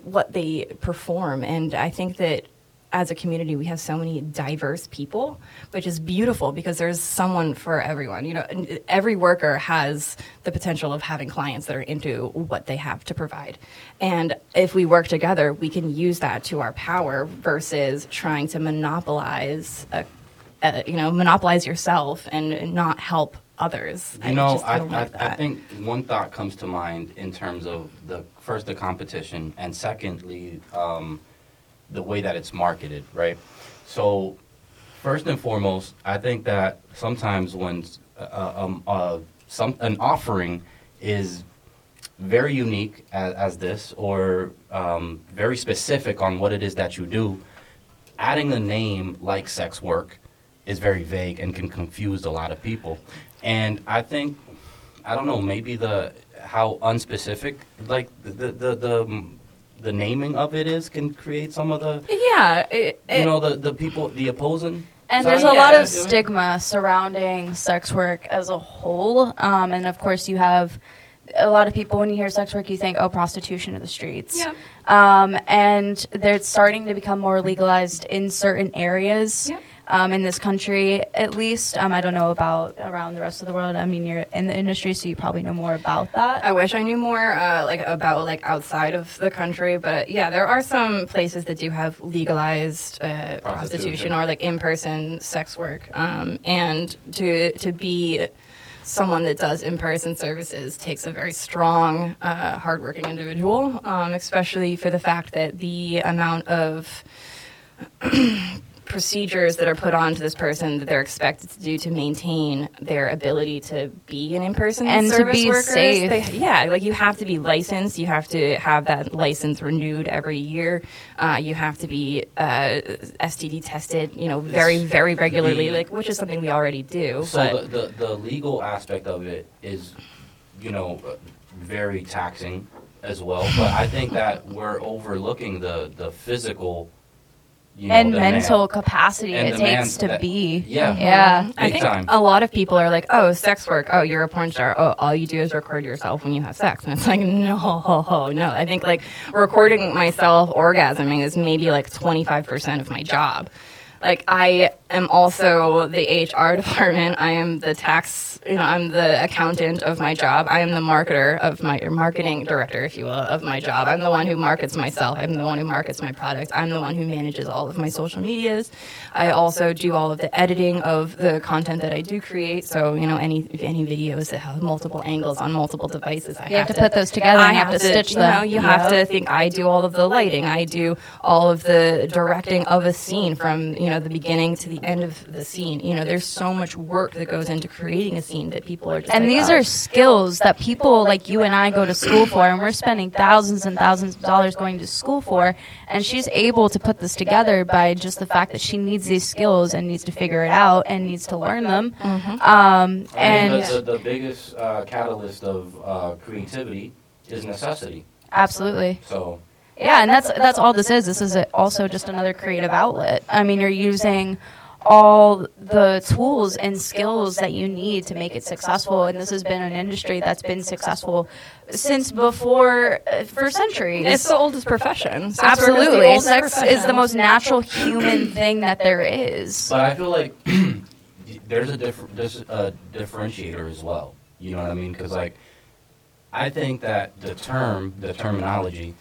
what they perform. And I think that as a community, we have so many diverse people, which is beautiful because there's someone for everyone. You know, and every worker has the potential of having clients that are into what they have to provide. And if we work together, we can use that to our power versus trying to monopolize, a, a, you know, monopolize yourself and not help others. You know, I, don't I, like I think one thought comes to mind in terms of the first the competition and secondly um, the way that it's marketed, right? So first and foremost, I think that sometimes when uh, um, uh, some an offering is very unique as, as this or um, very specific on what it is that you do, adding a name like sex work is very vague and can confuse a lot of people. And I think, I don't know, maybe the how unspecific like the the the, the, the naming of it is can create some of the yeah, it, you it- know the the people the opposing. And side. there's a lot of stigma surrounding sex work as a whole. Um, and of course, you have a lot of people, when you hear sex work, you think, oh, prostitution in the streets. Yep. Um, and they're starting to become more legalized in certain areas. Yep. Um, in this country, at least, um, I don't know about around the rest of the world. I mean, you're in the industry, so you probably know more about that. I wish I knew more, uh, like about like outside of the country, but yeah, there are some places that do have legalized uh, prostitution Prostitution. or like in-person sex work, um, and to to be someone that does in-person services takes a very strong, uh, hardworking individual, um, especially for the fact that the amount of procedures that are put on to this person that they're expected to do to maintain their ability to be an in-person And to be workers. safe. They- yeah, like you have to be licensed. You have to have that license renewed every year. Uh, you have to be uh, STD tested, you know, very, very regularly, The- like which is something we already do. So but the, the the legal aspect of it is, you know, uh, very taxing as well. But I think that we're overlooking the the physical. You know, and demand. mental capacity And it takes to that- be. Yeah. Mm-hmm. Yeah. I think time. a lot of people are like, "Oh, sex work. Oh, you're a porn star. Oh, all you do is record yourself when you have sex." And it's like, no, no. I think like recording myself orgasming is maybe like 25% of my job. Like I am also the HR department. I am the tax, you know, I'm the accountant of my job. I am the marketer of my marketing director, if you will, of my job. I'm the one who markets myself. I'm the one who markets my product. I'm the one who manages all of my social medias. I also do all of the editing of the content that I do create. So, you know, any any videos that have multiple angles on multiple devices, I You have to put those together I have to stitch you know, them. you have to think I do all of the lighting. I do all of the directing of a scene from, you know, the beginning to the end of the scene. You know, there's so much work that goes into creating a scene that people are just And like, these "Oh." are skills that people like you and I go to school for, and we're spending thousands and thousands of dollars going to school for. And she's able to put this together by just the fact that she needs these skills and needs to figure it out and needs to learn them. Um, I mean, and the, the, the biggest uh, catalyst of uh, creativity is necessity. absolutely. So Yeah, and that's that's all this is. This is a, also just another creative outlet. I mean, you're using all the tools and skills that you need to make it successful, and this has been an industry that's been successful since before uh, for centuries. It's the oldest profession. Sex work is the Absolutely, oldest sex is the most natural human thing that there is. But I feel like there's a different there's a differentiator as well. You know what I mean? Because like, I think that the term, the terminology,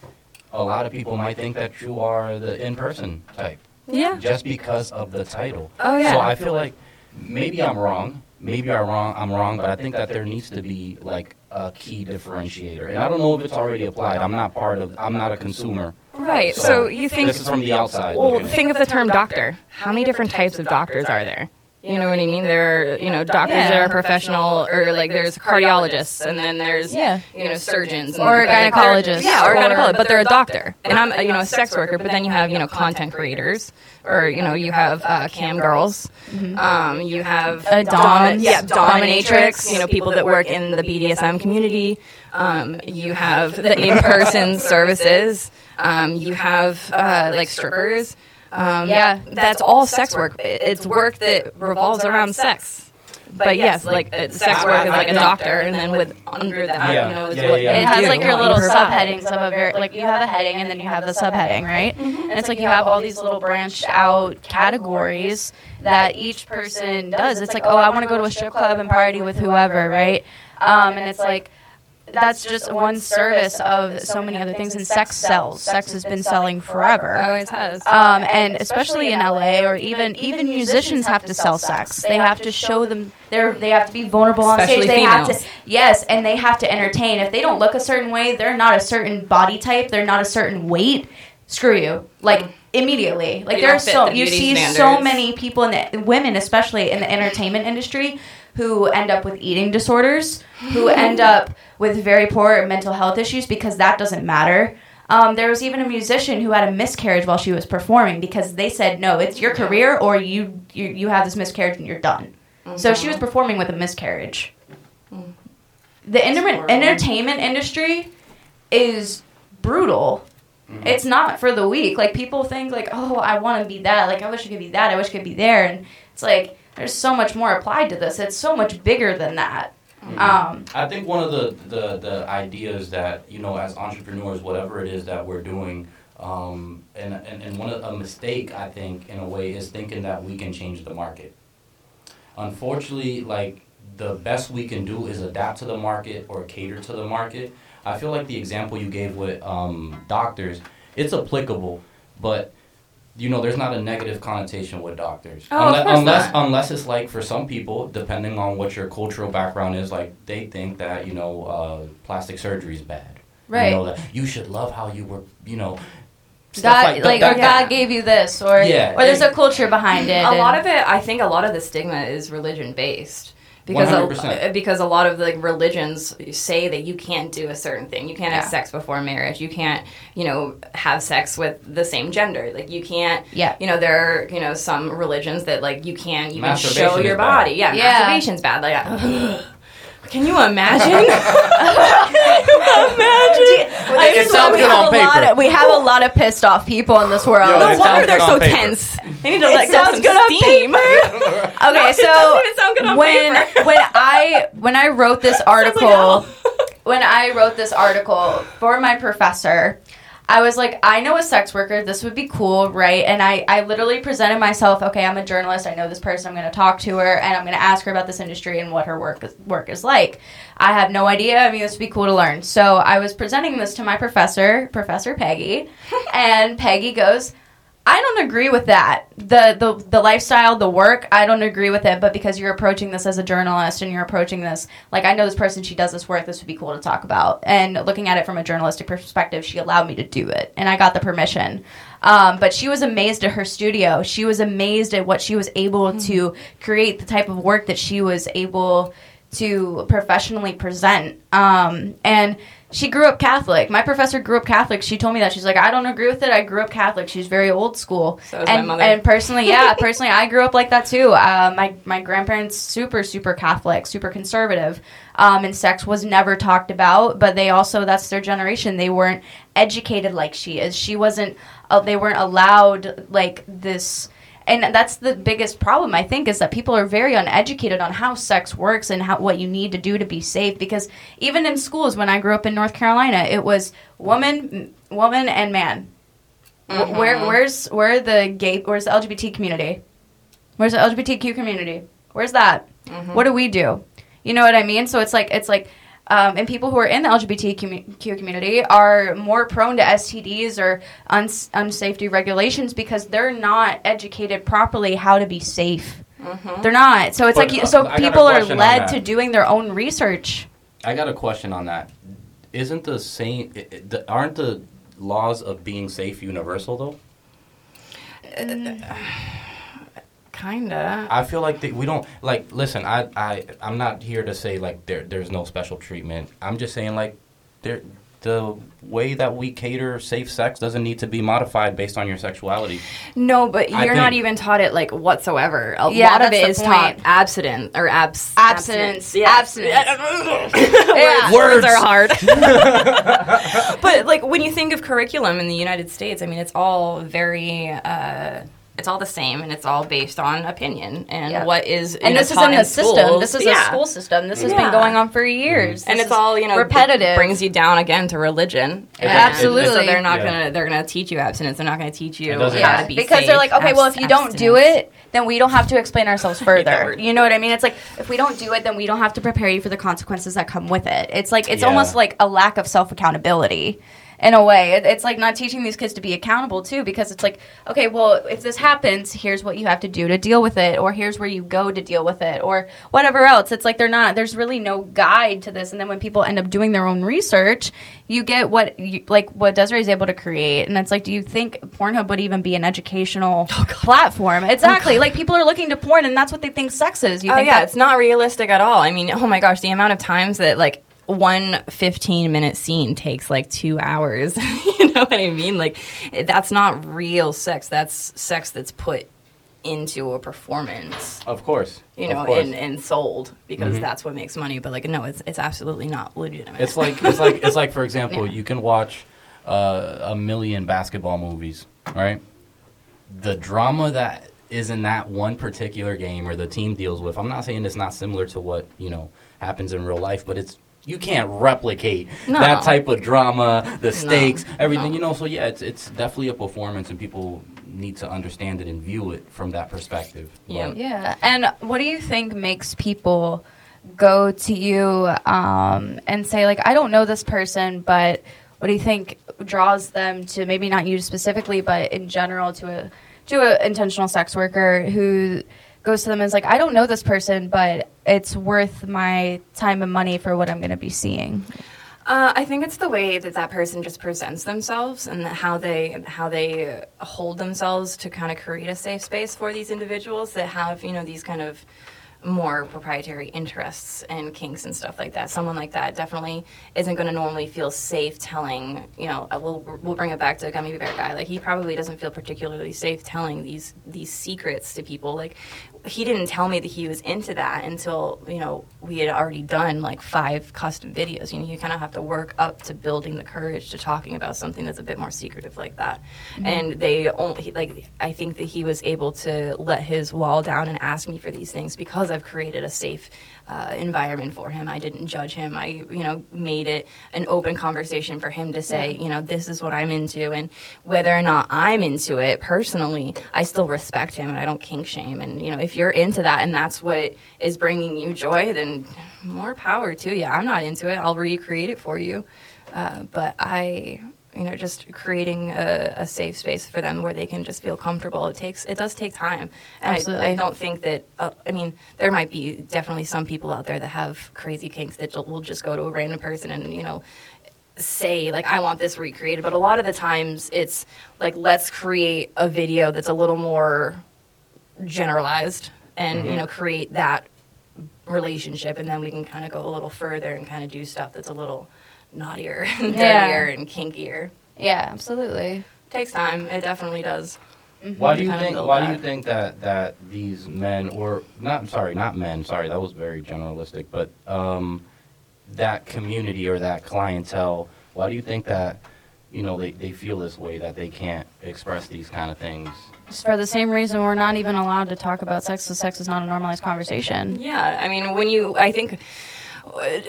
a lot of people might think that you are the in-person type Yeah. just because of the title. Oh, yeah. So I feel like maybe I'm wrong. Maybe I'm wrong. I'm wrong, but I think that there needs to be like a key differentiator, and I don't know if it's already applied. I'm not part of. I'm not a consumer. Right. So, So, you think this is from the outside. Well, looking. think of the term doctor. How many different types of doctors are there? You know what I mean? There are, you know, doctors that are professional, or like there's cardiologists, and then there's, Yeah. you know, surgeons. And, Or a but. Yeah, or a gynecologist, but they're a doctor. And I'm, you know, a sex worker, but then you have, you know, content creators, or, you know, you have uh, cam girls. Um, you have Uh, doms. yeah, dominatrix, you know, people that work in the BDSM community. Um, you have the in-person services. Um, you have uh, like strippers. Um, Yeah. that's all sex work. It- It's work that revolves around sex. But yes, like uh, sex work is like a doctor, and then with under that, Yeah. you know, is Yeah, yeah, It has like your little provide. subheadings of a very like you have a heading and then you have the subheading, right? And it's like you have all these little branched out categories that each person does. It's like, oh, I want to go to a strip club and party with whoever, right? Um, and it's like that's just one service of so many other things. And sex sells. Sex has been selling forever. Always has. Um, and especially in LA, or even even musicians have to sell sex. They have to show them. They're they have to be vulnerable on Especially stage. They have females. to yes, and they have to entertain. If they don't look a certain way, they're not a certain body type. They're not a certain weight. Screw you. Like immediately. Like there are so the you see so many people in the women, especially in the entertainment industry, who end up with eating disorders, who end up with very poor mental health issues because that doesn't matter. Um, there was even a musician who had a miscarriage while she was performing because they said, "No, it's your career, or you you, you have this miscarriage and you're done." So she was mm-hmm. performing with a miscarriage. Mm. The enter- entertainment industry is brutal. Mm-hmm. It's not for the weak. Like people think like, "Oh, I want to be that. Like I wish I could be that. I wish I could be there." And it's like there's so much more applied to this. It's so much bigger than that. Um, I think one of the, the, the ideas that, you know, as entrepreneurs, whatever it is that we're doing, um, and, and, and one of, a mistake, I think, in a way, is thinking that we can change the market. Unfortunately, like, the best we can do is adapt to the market or cater to the market. I feel like the example you gave with um, doctors, it's applicable, but you know, there's not a negative connotation with doctors. Oh, of unless, course unless, not. unless it's like for some people, depending on what your cultural background is, like they think that you know uh, plastic surgery is bad. Right. You know that you should love how you were. You know. God, that- like, that- or God gave you this, or Yeah, or there's a culture behind it. a lot of it i think a lot of the stigma is religion based because 100%. a, uh, because a lot of the religions say that you can't do a certain thing you can't have sex before marriage you can't you know have sex with the same gender like you can't Yeah. you know there are you know some religions that like you can't even show your bad. body yeah, Yeah. masturbation's bad like can you imagine It just sounds we good have on a lot paper. of- we have a lot of pissed off people in this world. Yo, no it wonder sounds they're so paper. tense they need to It let go sounds some good on steam okay, so doesn't even sound good on when paper. when I when I wrote this article, when I wrote this article for my professor, I was like, I know a sex worker. This would be cool, right? And I I literally presented myself. Okay, I'm a journalist. I know this person. I'm going to talk to her, and I'm going to ask her about this industry and what her work is, work is like. I have no idea. I mean, this would be cool to learn. So I was presenting this to my professor, Professor Peggy, and Peggy goes. I don't agree with that. The, the the lifestyle, the work, I don't agree with it. But because you're approaching this as a journalist and you're approaching this, like I know this person, she does this work. This would be cool to talk about. And looking at it from a journalistic perspective, she allowed me to do it, and I got the permission. Um, but she was amazed at her studio. She was amazed at what she was able to create, the type of work that she was able to professionally present. Um, and she grew up Catholic. My professor grew up Catholic. She told me that. She's like, I don't agree with it. I grew up Catholic. She's very old school. So is my and, mother. and personally, yeah, personally, I grew up like that too. Uh, my my grandparents super super Catholic, super conservative, um, and sex was never talked about. But they also that's their generation. They weren't educated like she is. She wasn't. Uh, they weren't allowed like this and that's the biggest problem i think is that people are very uneducated on how sex works and how what you need to do to be safe because even in schools when i grew up in north carolina it was woman m- woman and man. Wh- mm-hmm. where where's where the gay where's the lgbt community? Where's the lgbtq community? Where's that? Mm-hmm. What do we do? You know what i mean? So it's like it's like um, and people who are in the LGBTQ community are more prone to STDs or uns- unsafety regulations because they're not educated properly how to be safe. They're not. So it's But, like you- uh, so I got a people are led to doing their own research. I got a question on that. Isn't the same? i- i- the- Aren't the laws of being safe universal though? Kinda. I feel like they, we don't like. Listen, I I I'm not here to say like there there's no special treatment. I'm just saying like there the way that we cater safe sex doesn't need to be modified based on your sexuality. No, but you're not even taught it like whatsoever. A Yeah, lot of that's it the is point. taught abstinent or abs Abstinence. Abstinence. Words, Words. words are hard. but like when you think of curriculum in the United States, I mean, it's all very. Uh, it's all the same, and it's all based on opinion and Yeah. what is. you And this is in the system. This is Yeah. a school system. This has Yeah. been going on for years. and This it's all you know repetitive. brings you down again to religion It- And Absolutely. so they're not Yeah. gonna they're gonna teach you abstinence they're not gonna teach you how yeah, to be because safe. they're like, okay, well, if you don't do it, then we don't have to explain ourselves further. you know what I mean? It's like if we don't do it, then we don't have to prepare you for the consequences that come with it. It's like it's Yeah. almost like a lack of self accountability. In a way, it, it's like not teaching these kids to be accountable too, because it's like, okay, well, if this happens, here's what you have to do to deal with it, or here's where you go to deal with it, or whatever else. It's like they're not. There's really no guide to this, and then when people end up doing their own research, you get what you, like what Desiree is able to create, and it's like, do you think Pornhub would even be an educational oh, platform? Oh, exactly. like people are looking to porn, and that's what they think sex is. You oh think yeah it's not realistic at all i mean oh my gosh the amount of times that like one 15 minute scene takes like two hours you know what i mean like that's not real sex that's sex that's put into a performance Of course, you know course. and, and sold because Mhm. that's what makes money but like no it's, it's absolutely not legitimate It's like it's like it's like for example, Yeah. you can watch uh, a million basketball movies, right? The drama that is in that one particular game or the team deals with. I'm not saying it's not similar to what you know happens in real life, but it's you can't replicate No. that type of drama, the stakes, everything. no. You know, so yeah, it's it's definitely a performance, and people need to understand it and view it from that perspective. Yeah. But- Yeah. And what do you think makes people go to you um, and say, like, I don't know this person, but what do you think draws them to maybe not you specifically, but in general to a to an intentional sex worker who goes to them and is like, I don't know this person, but it's worth my time and money for what I'm going to be seeing. Uh, I think it's the way that that person just presents themselves and how they how they hold themselves to kind of create a safe space for these individuals that have you know these kind of more proprietary interests and kinks and stuff like that. Someone like that definitely isn't going to normally feel safe telling. You know, uh, we'll we'll bring it back to a Gummy Bear guy. Like he probably doesn't feel particularly safe telling these these secrets to people. Like he didn't tell me that he was into that until you know we had already done like five custom videos. You know, you kind of have to work up to building the courage to talking about something that's a bit more secretive like that. Mm-hmm. And they only like I think that he was able to let his wall down and ask me for these things because I've created a safe uh, environment for him. I didn't judge him. I you know made it an open conversation for him to say you know this is what I'm into and whether or not I'm into it personally, I still respect him and I don't kink shame. And you know if you're into that and that's what is bringing you joy, then more power to you. I'm not into it. I'll recreate it for you. Uh, but I, you know, just creating a, a safe space for them where they can just feel comfortable. It takes, it does take time. And I, Absolutely. I don't think that, uh, I mean, there might be definitely some people out there that have crazy kinks that will just go to a random person and, you know, say like I want this recreated, but a lot of the times it's like let's create a video that's a little more generalized and you know create that relationship and then we can kind of go a little further and kind of do stuff that's a little naughtier and Yeah. dirtier and kinkier. Yeah, absolutely. Takes time. It definitely does. Why do you think? build Why do that. you think that that these men, or not? Sorry, not men. Sorry, that was very generalistic. But um, that community or that clientele. Why do you think that? You know, they, they feel this way that they can't express these kind of things. Just for the same reason we're not even allowed to talk about sex, because sex is not a normalized conversation. Yeah, I mean, when you, I think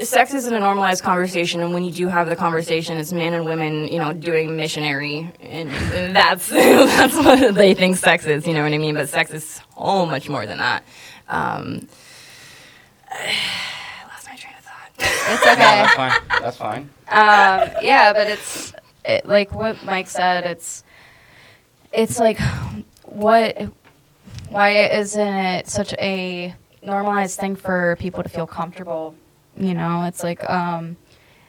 sex isn't a normalized conversation, and when you do have the conversation, it's men and women, you know, doing missionary, and, and that's that's what they think sex is. You know what I mean? But sex is so much more than that. Um, I lost my train of thought. It's Yeah, okay. that's fine. That's fine. um, yeah, but it's it, like what Mike said. It's it's like what why isn't it such a normalized thing for people to feel comfortable? You know, it's like, um,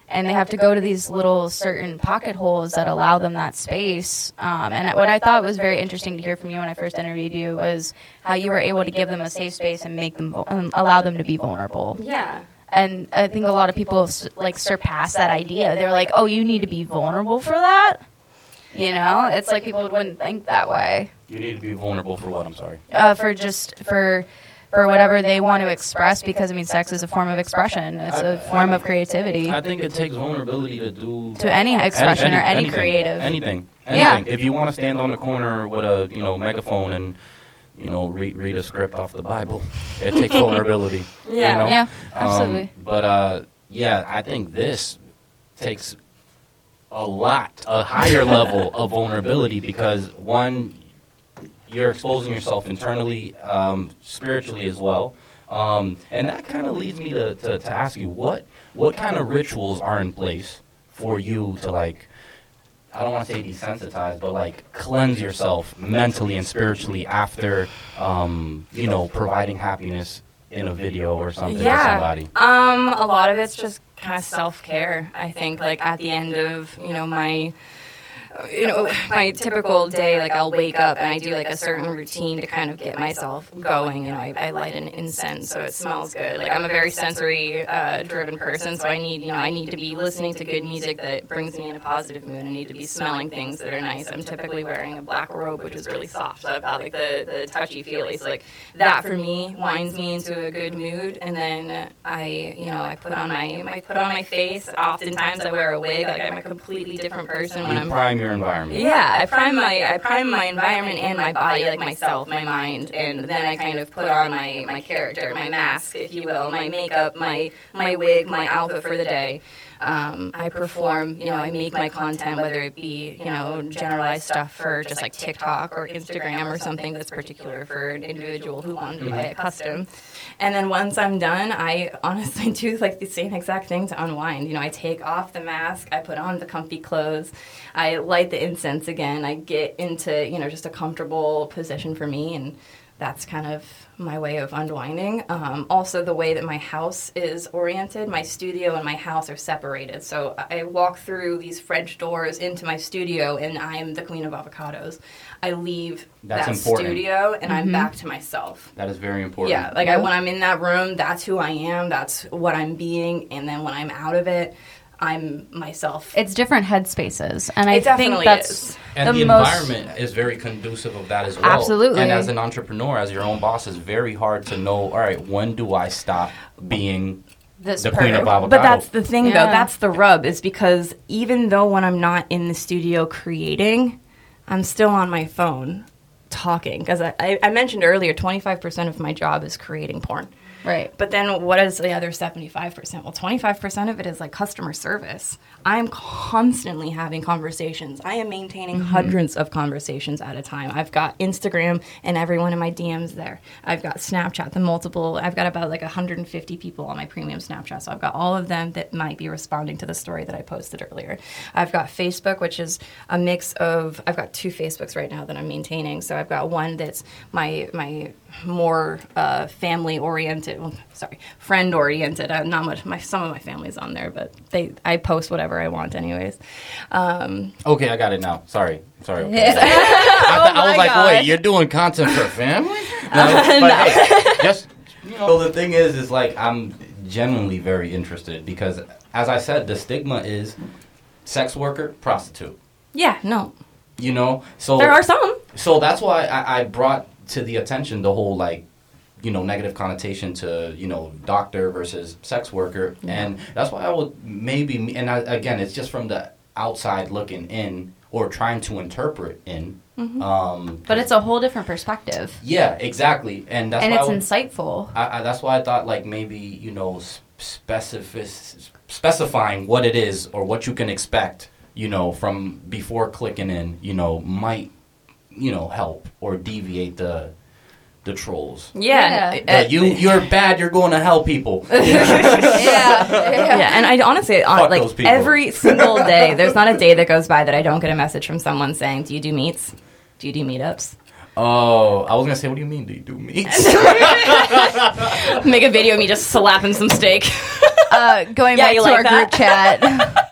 and they have to go to these little certain pocket holes that allow them that space. Um, and what I thought was very interesting to hear from you when I first interviewed you was how you were able to give them a safe space and make them um, allow them to be vulnerable. Yeah. And I think a lot of people like surpass that idea. They're like, "Oh, you need to be vulnerable for that." You know, it's like people wouldn't think that way You need to be vulnerable for what? I'm sorry. uh, for just for for whatever they want to express because I mean sex is a form of expression. It's a form of creativity I think it takes vulnerability to do to any expression or any anything, creative. anything. Yeah. Anything. If you want to stand on the corner with a you know megaphone and you know read read a script off the Bible, it takes vulnerability. you Yeah. know? Yeah, Um, absolutely. but uh, yeah, I think this takes a lot, a higher level of vulnerability because one, you're exposing yourself internally, um, spiritually as well. Um, and that kind of leads me to, to, to ask you what what kind of rituals are in place for you to like I don't want to say desensitize, but like cleanse yourself mentally and spiritually after um, you know providing happiness in a video or something to Yeah. somebody. Um, a lot of it's just kind of self care. I think, like at the end of you know my, you know my typical day, like I'll wake up and I do like a certain routine to kind of get myself going. You know, I, I light an incense so it smells good. Like I'm a very sensory uh, driven person, so I need you know I need to be listening to good music that brings me in a positive mood. I need to be smelling things that are nice. I'm typically wearing a black robe, which is really soft. So I've got like the the touchy feelies. Like that for me winds me into a good mood, and then I you know I put on my I put on my face. Oftentimes I wear a wig. Like I'm a completely different person when I'm prime your environment. yeah, I prime my I prime my environment and my body, like myself, my mind, and then I kind of put on my my character, my mask, if you will, my makeup, my my wig, my outfit for the day. Um, I perform, you know, I make my content, whether it be, you know, generalized stuff for just like TikTok or Instagram or something that's particular for an individual who wanted to buy it custom. And then once I'm done, I honestly do like the same exact thing to unwind. You know, I take off the mask, I put on the comfy clothes, I light the incense again, I get into, you know, just a comfortable position for me and that's kind of my way of unwinding. Um, also, the way that my house is oriented, my studio and my house are separated. So I walk through these French doors into my studio, and I'm the queen of avocados. I leave That's that important. studio, and I'm back to myself. That is very important. Yeah, like I, when I'm in that room, that's who I am. That's what I'm being, and then when I'm out of it, I'm myself. It's different headspaces, and I It think definitely that's is. And the the, most- environment is very conducive of that as well. Absolutely. And as an entrepreneur, as your own boss, it's very hard to know. All right, when do I stop being this the queen of perfect- avocado? But that's the thing, Yeah. though. That's the rub, is because even though when I'm not in the studio creating, I'm still on my phone talking. Because I, I, I mentioned earlier, 25% of my job is creating porn. Right. But then what is the other 75%? Well, 25% of it is like customer service. I'm constantly having conversations. I am maintaining mm-hmm. hundreds of conversations at a time. I've got Instagram and everyone in my DMs there. I've got Snapchat, the multiple, I've got about like 150 people on my premium Snapchat. So I've got all of them that might be responding to the story that I posted earlier. I've got Facebook, which is a mix of, I've got two Facebooks right now that I'm maintaining. So I've got one that's my, my more uh, family oriented, well, sorry, friend oriented. Uh, not much. My some of my family's on there, but they I post whatever I want anyways. Um, okay. I got it now. Sorry, sorry. okay. I, th- I was like, wait, you're doing content for family? No, but hey, just you know. So the thing is, is like I'm genuinely very interested because, as I said, the stigma is sex worker, prostitute. yeah, no, You know, so there are some. so that's why I, I brought to the attention the whole like you know negative connotation to you know doctor versus sex worker. And that's why i would maybe and I, again it's just from the outside looking in or trying to interpret in. Um But it's a whole different perspective, yeah exactly. And that's and why it's I would- insightful. I, I, that's why I thought like maybe you know specific specifying what it is or what you can expect you know from before clicking in you know might you know help or deviate the the trolls. Yeah, Yeah. uh, you you're bad. You're going to help people. yeah, yeah, and I honestly, on, like every single day, there's not a day that goes by that I don't get a message from someone saying, "Do you do meets? Do you do meetups?" Oh, I was gonna say, what do you mean? Do you do meets? Make a video of me just slapping some steak. Uh, going Yeah, back to like our that? group chat.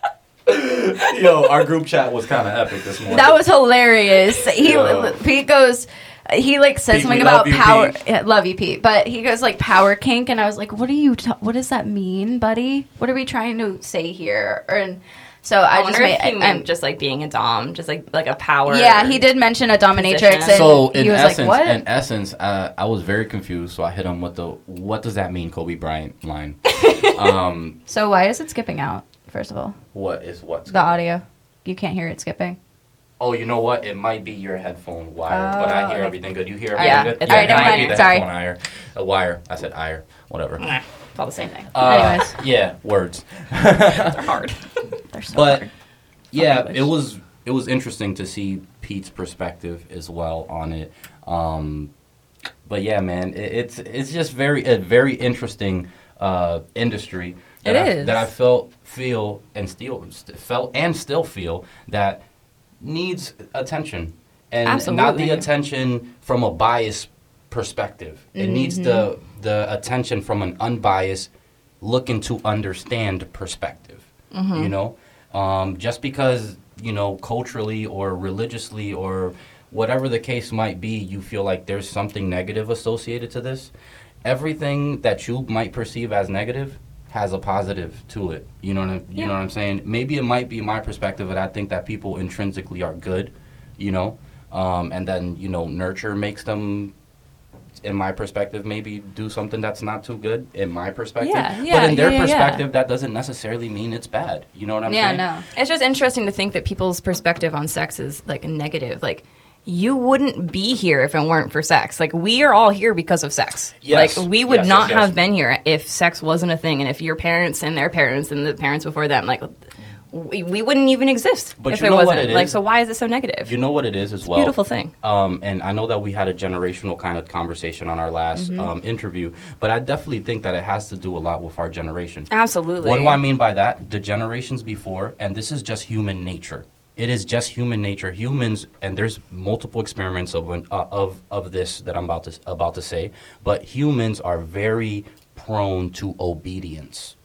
Yo, our group chat was kind of epic this morning. That was hilarious. He Yo. Pete goes. He like says Pete, something about power. Pete. Yeah, love you, Pete. But he goes like power kink, and I was like, "What are you? ta- what does that mean, buddy? What are we trying to say here?" Or, and so I, I, just made. if he I- meant I'm- just like being a dom, just like like a power. yeah, he did mention a dominatrix, and so in he was essence, like, "What?" in essence, uh, I was very confused. So I hit him with the "What does that mean, Kobe Bryant?" line. um, so why is it skipping out? First of all, what is what? the audio. You can't hear it skipping. Oh, you know what? It might be your headphone wire, but I Oh, hear okay. everything good. You hear Yeah, everything good? it's Alright, it never might mind. be the Sorry. headphone wire. A wire. I said ire. Whatever. Nah, it's all the same thing. Uh, Anyways. yeah, words. They're hard. They're so but hard. yeah, English. it was it was interesting to see Pete's perspective as well on it. Um, but yeah, man, it, it's it's just very a very interesting uh, industry. That It I, is. that I felt feel and still st- felt and still feel that needs attention and not the attention from a biased perspective. It needs the the attention from an unbiased, looking to understand perspective. You know, um, just because you know culturally or religiously or whatever the case might be, you feel like there's something negative associated to this. Everything that you might perceive as negative has a positive to it. You know what I'm, you know what I'm saying? Maybe it might be my perspective, but I think that people intrinsically are good. You know, um, and then you know nurture makes them in my perspective, maybe do something that's not too good in my perspective. Yeah, but in their yeah, yeah, yeah. perspective, that doesn't necessarily mean it's bad. You know what I'm yeah, saying? no. It's just interesting to think that people's perspective on sex is like negative. Like you wouldn't be here if it weren't for sex. Like we are all here because of sex. Yes. Like we would Yes, not yes, have been here if sex wasn't a thing and if your parents and their parents and the parents before them like we, we wouldn't even exist But if it wasn't. it like so why is it so negative? You know what it is as well. beautiful thing. Um, and I know that we had a generational kind of conversation on our last Mm-hmm. um, interview, but I definitely think that it has to do a lot with our generation. Absolutely. What do I mean by that? The generations before, and this is just human nature. It is just human nature. Humans, and there's multiple experiments of uh, of of this that I'm about to about to say, but humans are very prone to obedience.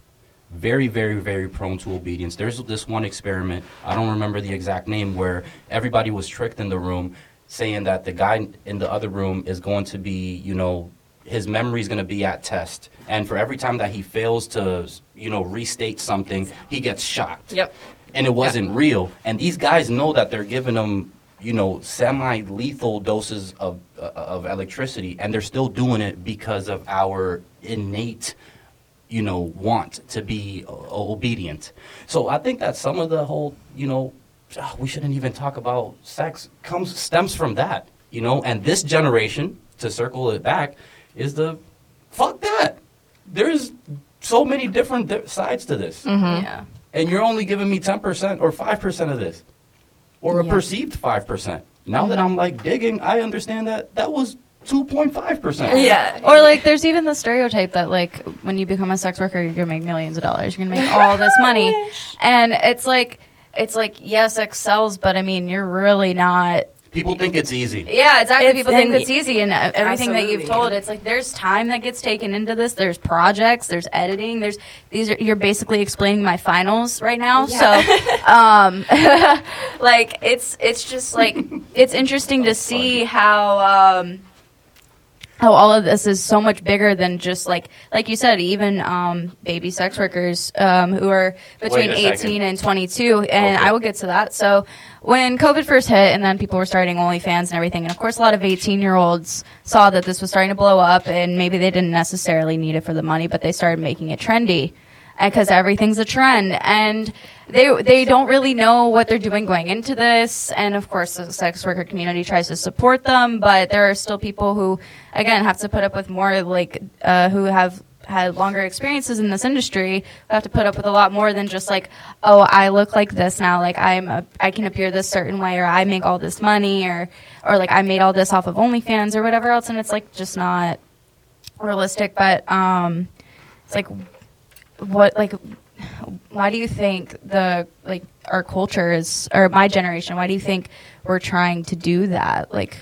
Very, very, very prone to obedience. There's this one experiment. I don't remember the exact name where everybody was tricked in the room, saying that the guy in the other room is going to be, you know, his memory is going to be at test, and for every time that he fails to, you know, restate something, he gets shocked Yep. And it wasn't real. And these guys know that they're giving them, you know, semi-lethal doses of uh, of electricity, and they're still doing it because of our innate, you know, want to be o- obedient. So I think that some of the whole, you know, ah, we shouldn't even talk about sex comes stems from that, you know. And this generation, to circle it back, is the fuck that. There's so many different di- sides to this Yeah. And you're only giving me 10% or 5% of this or a Yeah. perceived 5% now that i'm like digging i understand that that was 2.5% Yeah. Or like, there's even the stereotype that like when you become a sex worker, you're gonna make millions of dollars. You're gonna make all this money, and it's like, it's like, yes, sex sells, but I mean, you're really not. People think it's easy Yeah, exactly. It's- People think it's easy, and uh, everything that you've told, it's like there's time that gets taken into this. There's projects. There's editing. There's these. Are, you're basically explaining my finals right now. So, um, like it's it's just like it's interesting to see how. Um, how all of this is so much bigger than just like like you said even um, baby sex workers um, who are between Wait a 18 second. and 22 and Okay. i will get to that so when covid first hit and then people were starting onlyfans and everything and of course a lot of 18 year olds saw that this was starting to blow up and maybe they didn't necessarily need it for the money but they started making it trendy because everything's a trend. And they they don't really know what they're doing going into this. And of course the sex worker community tries to support them. But there are still people who again have to put up with more like uh, who have had longer experiences in this industry have to put up with a lot more than just like oh i look like this now. Like i'm a, i can appear this certain way or i make all this money or or like i made all this off of onlyfans or whatever else. And it's like just not realistic. But um it's like what like why do you think the like our culture is or my generation why do you think we're trying to do that like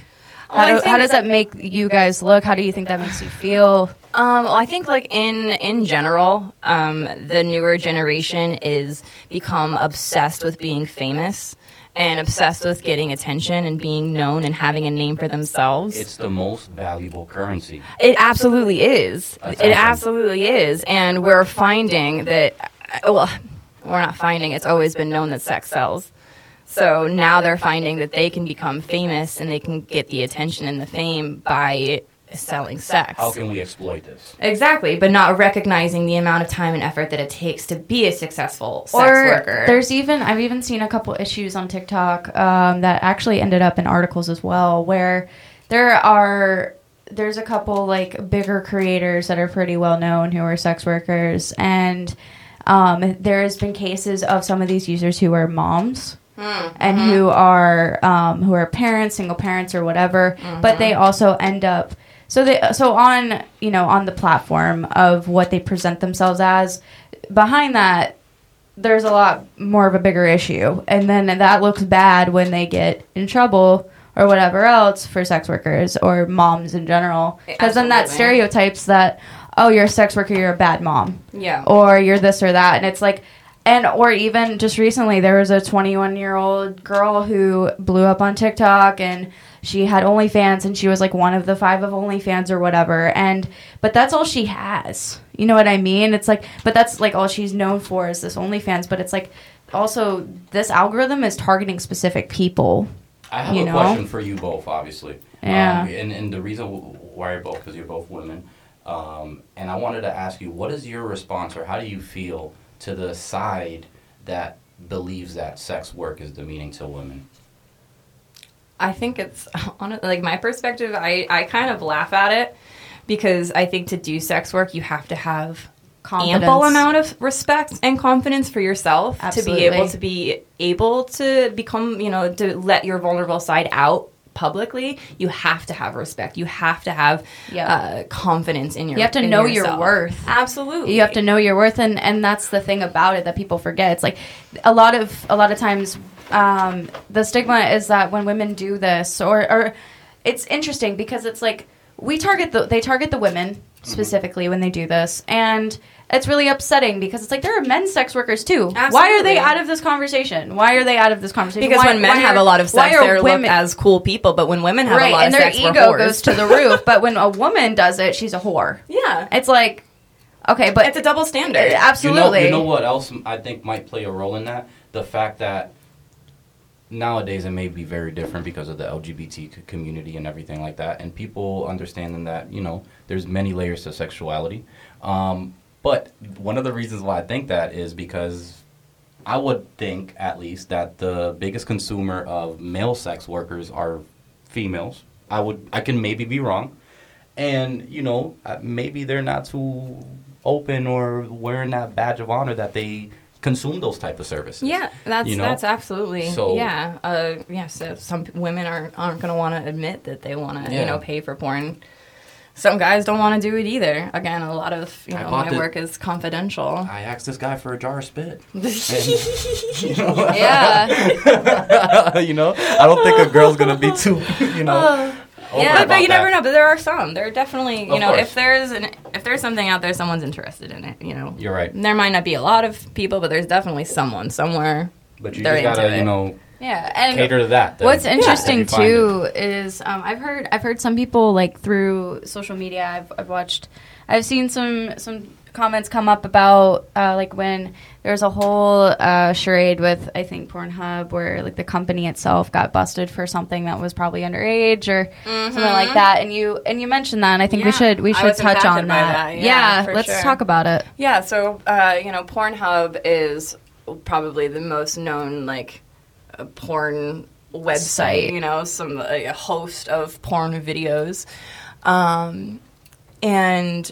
How, do, how does that make you guys look? How do you think that makes you feel? Um, well, I think like in in general, um, the newer generation is become obsessed with being famous and obsessed with getting attention and being known and having a name for themselves. It's the most valuable currency. It absolutely is. That's it awesome. absolutely is, and we're finding that. Well, we're not finding. It's always been known that sex sells. So now they're finding that they can become famous and they can get the attention and the fame by selling sex. How can we exploit this? Exactly, but not recognizing the amount of time and effort that it takes to be a successful sex or worker. there's even I've even seen a couple issues on TikTok um, that actually ended up in articles as well, where there are there's a couple like bigger creators that are pretty well known who are sex workers, and um, there has been cases of some of these users who are moms. And who are um, who are parents, single parents, or whatever, but they also end up so they uh, so on you know on the platform of what they present themselves as. Behind that, there's a lot more of a bigger issue, and then that looks bad when they get in trouble or whatever else for sex workers or moms in general, because then that stereotypes that oh you're a sex worker, you're a bad mom yeah. or you're this or that and it's like and or even just recently there was a 21 year old girl who blew up on tiktok and she had onlyfans and she was like one of the five of onlyfans or whatever and but that's all she has you know what i mean it's like but that's like all she's known for is this onlyfans but it's like also this algorithm is targeting specific people I have a know? question for you both, obviously. Yeah. Um, and, and the reason why you're both, because you're both women. Um, and I wanted to ask you, what is your response or how do you feel to the side that believes that sex work is demeaning to women? I think it's on like my perspective. I I kind of laugh at it because I think to do sex work you have to have Confidence. ample amount of respect and confidence for yourself to be able to be able to become you know to let your vulnerable side out publicly you have to have respect you have to have Yeah. uh, confidence in your You have to know your worth. absolutely you have to know your worth and and that's the thing about it that people forget it's like a lot of a lot of times um, the stigma is that when women do this or or it's interesting because it's like we target the they target the women specifically when they do this and it's really upsetting because it's like there are men sex workers too. Why are they out of this conversation? Why are they out of this conversation? because Why- when men why have are- a lot of sex, they're women- looked as cool people. But when women have right, a lot and of their sex, we're ego whores. goes to the roof. But when a woman does it, she's a whore. yeah, It's like okay, but it's a double standard. absolutely. You know, you know what else I think might play a role in that? The fact that nowadays it may be very different because of the LGBT community and everything like that, and people understanding that you know there's many layers to sexuality. Um, but one of the reasons why I think that is because I would think at least that the biggest consumer of male sex workers are females. I would I can maybe be wrong, and you know uh, maybe they're not too open or wearing that badge of honor that they consume those type of services. Yeah, that's You know? that's absolutely So- yeah. Uh, yeah, so some women aren't aren't going to want to admit that they want to Yeah. you know pay for porn. Some guys don't want to do it either. Again, a lot of you know my the- work is confidential. I asked this guy for a jar of spit. And, you know, yeah, you know, I don't think a girl's gonna be too, you know. Over yeah, but about you that. never know. But there are some. There are definitely you Of know course. if there's an if there's something out there, someone's interested in it. You know, You're right, there might not be a lot of people, but there's definitely someone somewhere. but you They're just gotta, you know, yeah, and cater to that. then. What's interesting if you find it. too is um, I've heard I've heard some people like through social media. I've, I've watched I've seen some some comments come up about uh, like when there's a whole uh, charade with I think Pornhub where like the company itself got busted for something that was probably underage or something like that. And you and you mentioned that. And I think we should we should touch on that. that, yeah, for let's sure. talk about it. Yeah, so uh, you know, Pornhub is probably the most known like uh, porn website. Site. You know, some a host of porn videos, um, and.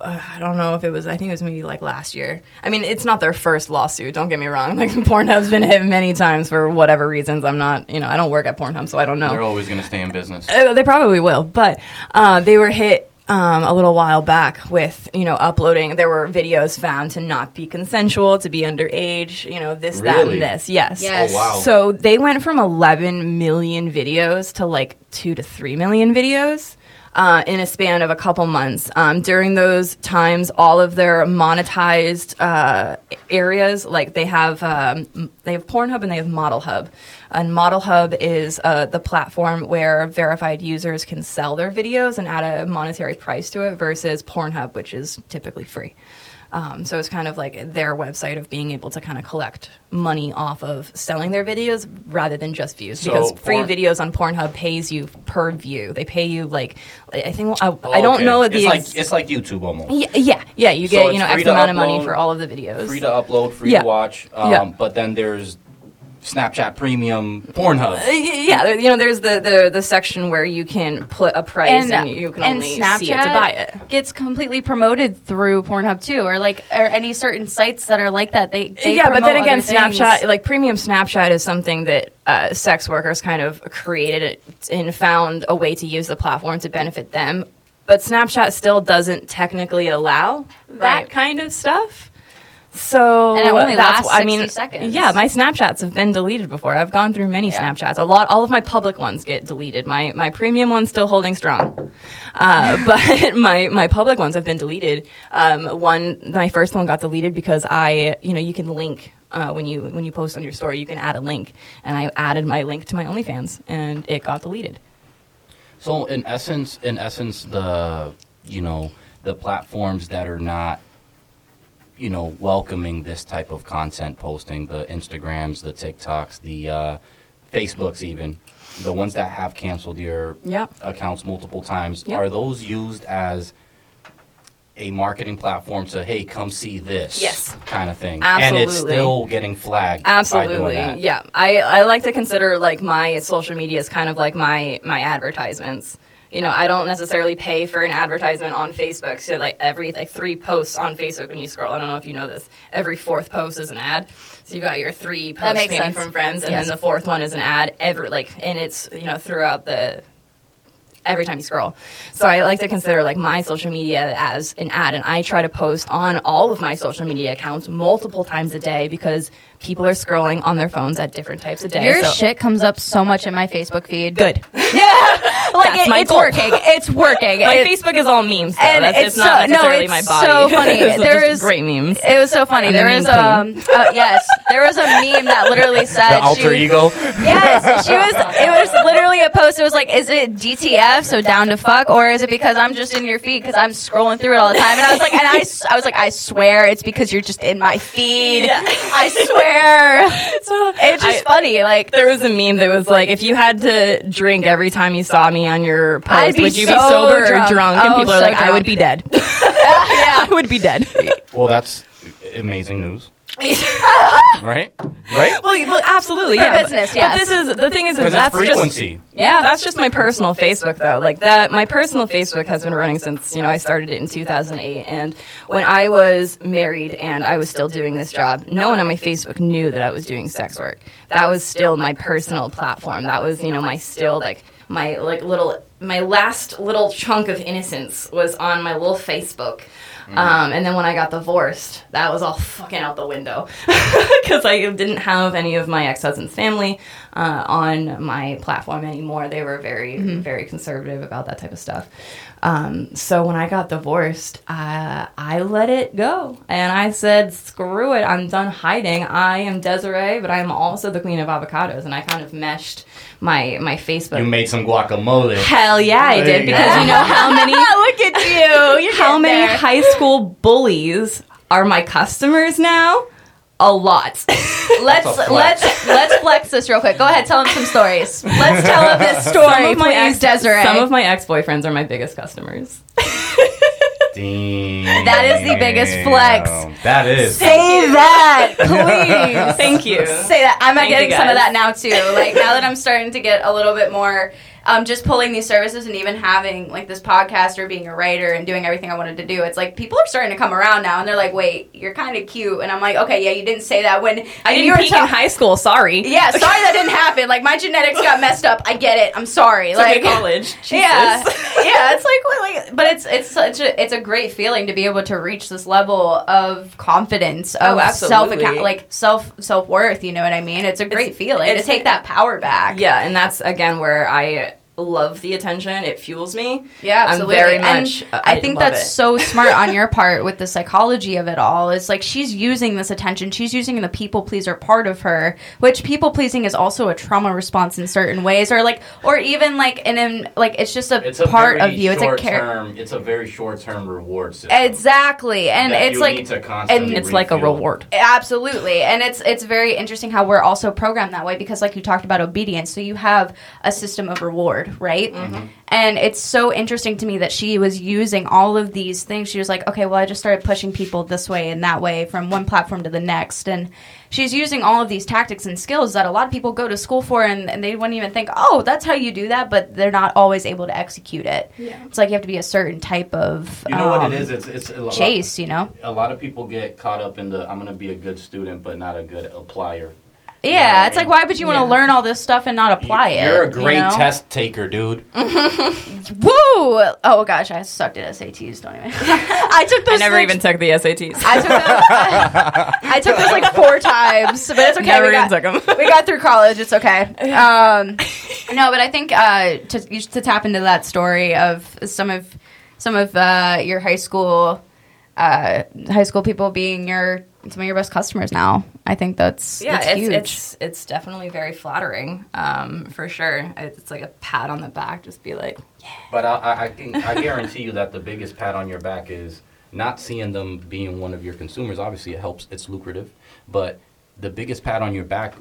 Uh, I don't know if it was. I think it was maybe like last year. I mean, it's not their first lawsuit. Don't get me wrong. Like Pornhub's been hit many times for whatever reasons. I'm not. You know, I don't work at Pornhub, so I don't know. They're always gonna stay in business. Uh, they probably will, but uh, they were hit um, a little while back with you know uploading. There were videos found to not be consensual, to be underage. You know this, that, and this. Yes. Yes. Oh, wow. So they went from 11 million videos to like two to three million videos. Uh, in a span of a couple months. Um, during those times, all of their monetized uh, areas, like they have, um, they have Pornhub and they have Model Hub. And Model Hub is uh, the platform where verified users can sell their videos and add a monetary price to it, versus Pornhub, which is typically free. Um, so it's kind of like their website of being able to kind of collect money off of selling their videos rather than just views. So because free porn- videos on Pornhub pays you per view. They pay you like I think I, I don't okay. know the It's ex- like it's like YouTube almost. yeah, yeah yeah you So get you know free X amount of money for all of the videos. Free to upload, free Yeah. to watch. Um, Yeah. But then there's Snapchat Premium, Pornhub. Uh, yeah, you know, there's the, the, the section where you can put a price and, you can and only Snapchat see it to buy it. gets completely promoted through Pornhub too, or like or any certain sites that are like that. They, they yeah, but then again. Snapchat, like premium Snapchat, is something that uh, sex workers kind of created it and found a way to use the platform to benefit them. But Snapchat still doesn't technically allow that kind of stuff. So And it only that's lasts I mean, seconds. yeah, my Snapchats have been deleted before. I've gone through many Yeah. Snapchats. A lot, all of my public ones get deleted. My my premium one's still holding strong, uh, but my my public ones have been deleted. Um, one, my first one got deleted because I, you know, you can link. Uh, when you when you post on your story, you can add a link, and I added my link to my OnlyFans, and it got deleted. So in essence, in essence, the you know the platforms that are not you know welcoming this type of content posting, the Instagrams, the TikToks, the uh, Facebooks, even the ones that have canceled your Yep. accounts multiple times, Yep. are those used as a marketing platform to hey come see this Yes. kind of thing absolutely. and it's still getting flagged Absolutely, yeah. I, I like to consider like my social media as kind of like my my advertisements. You know, I don't necessarily pay for an advertisement on Facebook. So like every like three posts on Facebook when you scroll, I don't know if you know this, every fourth post is an ad. So you've got your three posts maybe sense. from friends, and Yes. then the fourth one is an ad. Every like, and it's you know throughout the every time you scroll. So I like to consider like my social media as an ad and I try to post on all of my social media accounts multiple times a day because people are scrolling on their phones at different types of days. Your So- shit comes up so much in my Facebook feed. good. Yeah, like That's it- my it's goal. working. It's working. My It- Facebook is all memes though. And That's it's it's not so- no, necessarily it's my body. so funny. It's There just great memes. It was so funny. I'm the There was um uh, yes, there was a meme that literally said the alter she, ego Yes, she was. It was literally a post. It was like, is it DTF, so down to fuck, or is it because I'm just in your feed because I'm scrolling through it all the time? And I was like, and I, I was like, I swear it's because you're just in my feed. I swear. It's just I- funny. Like, There was a meme that was like, if you had to drink every time you saw me on your post, I'd be would you so be sober drunk. or drunk? And Oh, people are so like, I would be dead. yeah. I would be dead. well that's amazing news right right Well, well, absolutely, yeah. business, but, yes. But this is the thing is, is that's it's just frequency yeah, that's just my personal Facebook though. Like that, my personal Facebook has been running since you know I started it in 2008. And when I was married and I was still doing this job, no one on my Facebook knew that I was doing sex work. That was still my personal platform. That was you know my still like my like little my last little chunk of innocence was on my little Facebook. Um, and then when I got divorced, that was all fucking out the window because I didn't have any of my ex husband's family uh, on my platform anymore. They were very, very conservative about that type of stuff. Um, so when I got divorced, uh, I let it go and I said, screw it, I'm done hiding. I am Desiree, but I'm also the queen of avocados. And I kind of meshed my, my Facebook. you made some guacamole Hell yeah, I did because go. you know how many Look at you. You're how many there. high school bullies are my customers now? A lot. Let's a let's let's flex this real quick. Go ahead, tell him some stories. Let's tell him this story, Some of please, ex, Desiree. some of my ex-boyfriends are my biggest customers. Damn. That is the biggest flex. That is. Say that, please. Thank you. Say that. I'm Thank getting some of that now too. Like now that I'm starting to get a little bit more um, just pulling these services and even having like this podcast or being a writer and doing everything I wanted to do, it's like people are starting to come around now and they're like, wait, you're kind of cute. And I'm like, okay, yeah, you didn't say that when I you didn't were peak in high school. Sorry. Yeah, sorry that didn't happen. Like my genetics got messed up. I get it. I'm sorry. It's like college. Yeah, Jesus. yeah. It's like, like, but it's it's such a it's a great feeling to be able to reach this level of confidence Oh, of self account like self self worth. You know what I mean? It's a great It's- feeling to take that power back. Yeah, and that's again where I love the attention. It fuels me. Yeah, I'm absolutely. very much. uh, I, think love that's it. so smart on your part with the psychology of it all. It's like she's using this attention. She's using the people pleaser part of her, which people pleasing is also a trauma response in certain ways, or like, or even like, and then like it's just a It's a part very of you. It's a short character. term. It's a very short term reward system. Exactly, and that it's you like need to constantly It's like a reward. Absolutely. And it's it's very interesting how we're also programmed that way because like you talked about obedience. So you have a system of reward, right? And it's so interesting to me that she was using all of these things. She was like, "Okay, well I just started pushing people this way and that way from one platform to the next." And she's using all of these tactics and skills that a lot of people go to school for and, and they wouldn't even think, "Oh, that's how you do that," but they're not always able to execute it. Yeah. It's like you have to be a certain type of You know what um, it is? It's it's a lot- chase, you know? A lot of people get caught up in the I'm gonna be a good student but not a good applier. Yeah, it's like why would you want to learn all this stuff and not apply it? You're a you great know? test taker, dude. Woo! Oh gosh, I sucked at SATs. Don't even. I took those. I never like- even took the SATs. I took those. I took those like four times, but it's okay. Never we even got, took 'em. we got through college. It's okay. Um, no, but I think uh, to to tap into that story of some of some of uh, your high school uh, high school people being your some of your best customers now. I think that's yeah, that's it's, huge. it's it's definitely very flattering, um, for sure. It's like a pat on the back, just be like, But I, I, I can I guarantee you that the biggest pat on your back is not seeing them being one of your consumers. Obviously, it helps. It's lucrative, but the biggest pat on your back,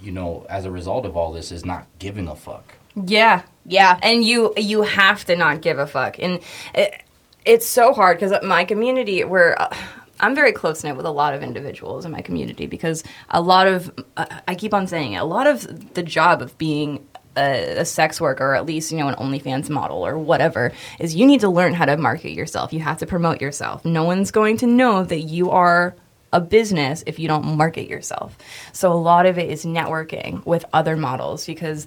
you know, as a result of all this, is not giving a fuck. yeah, yeah. and you you have to not give a fuck and it, it's so hard because my community we're uh, i'm very close knit with a lot of individuals in my community because a lot of uh, i keep on saying it a lot of the job of being a, a sex worker or at least you know an onlyfans model or whatever is you need to learn how to market yourself you have to promote yourself no one's going to know that you are a business if you don't market yourself. So a lot of it is networking with other models because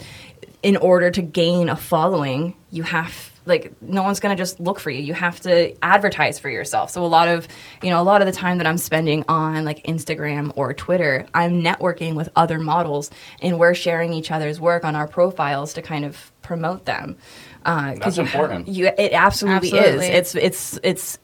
in order to gain a following, you have like no one's going to just look for you. You have to advertise for yourself. So a lot of, you know, a lot of the time that I'm spending on like Instagram or Twitter, I'm networking with other models and we're sharing each other's work on our profiles to kind of promote them. Uh, 'cause That's you important. you, it absolutely, Absolutely. is. It's it's it's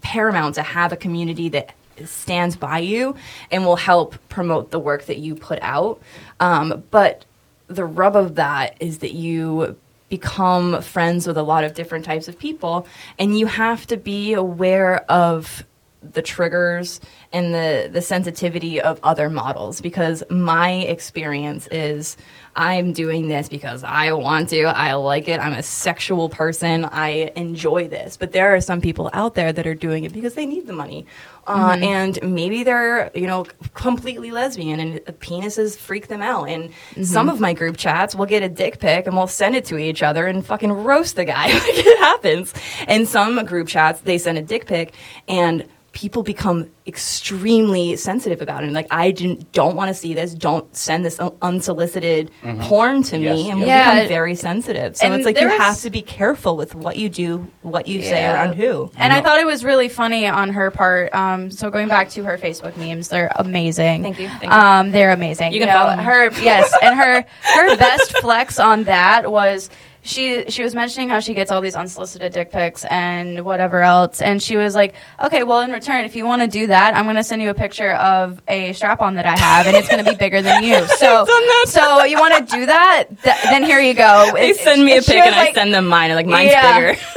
paramount to have a community that stands by you and will help promote the work that you put out. Um, but the rub of that is that you become friends with a lot of different types of people, and you have to be aware of the triggers and the the sensitivity of other models because my experience is I'm doing this because I want to. I like it. I'm a sexual person. I enjoy this. But there are some people out there that are doing it because they need the money. Uh, and maybe they're you know completely lesbian and penises freak them out. And some of my group chats will get a dick pic and we'll send it to each other and fucking roast the guy. Like it happens. And some group chats they send a dick pic and people become extremely sensitive about it. Like I didn't, don't want to see this. Don't send this un- unsolicited porn to Yes, me, and yes. we Yeah. become very sensitive. So And it's like you was- have to be careful with what you do, what you say Yeah. around who. And I thought it was really funny on her part. Um, so going back to her Facebook memes, they're amazing. Thank you, thank you. Um, they're amazing. You can know, follow her. Yes, and her her best flex on that was. She she was mentioning how she gets all these unsolicited dick pics and whatever else, and she was like, "Okay, well, in return, if you want to do that, I'm going to send you a picture of a strap on that I have, and it's going to be bigger than you. So, so you want to do that? Th- then here you go. They It- send me a pic and I send them mine. and like mine's Yeah. bigger.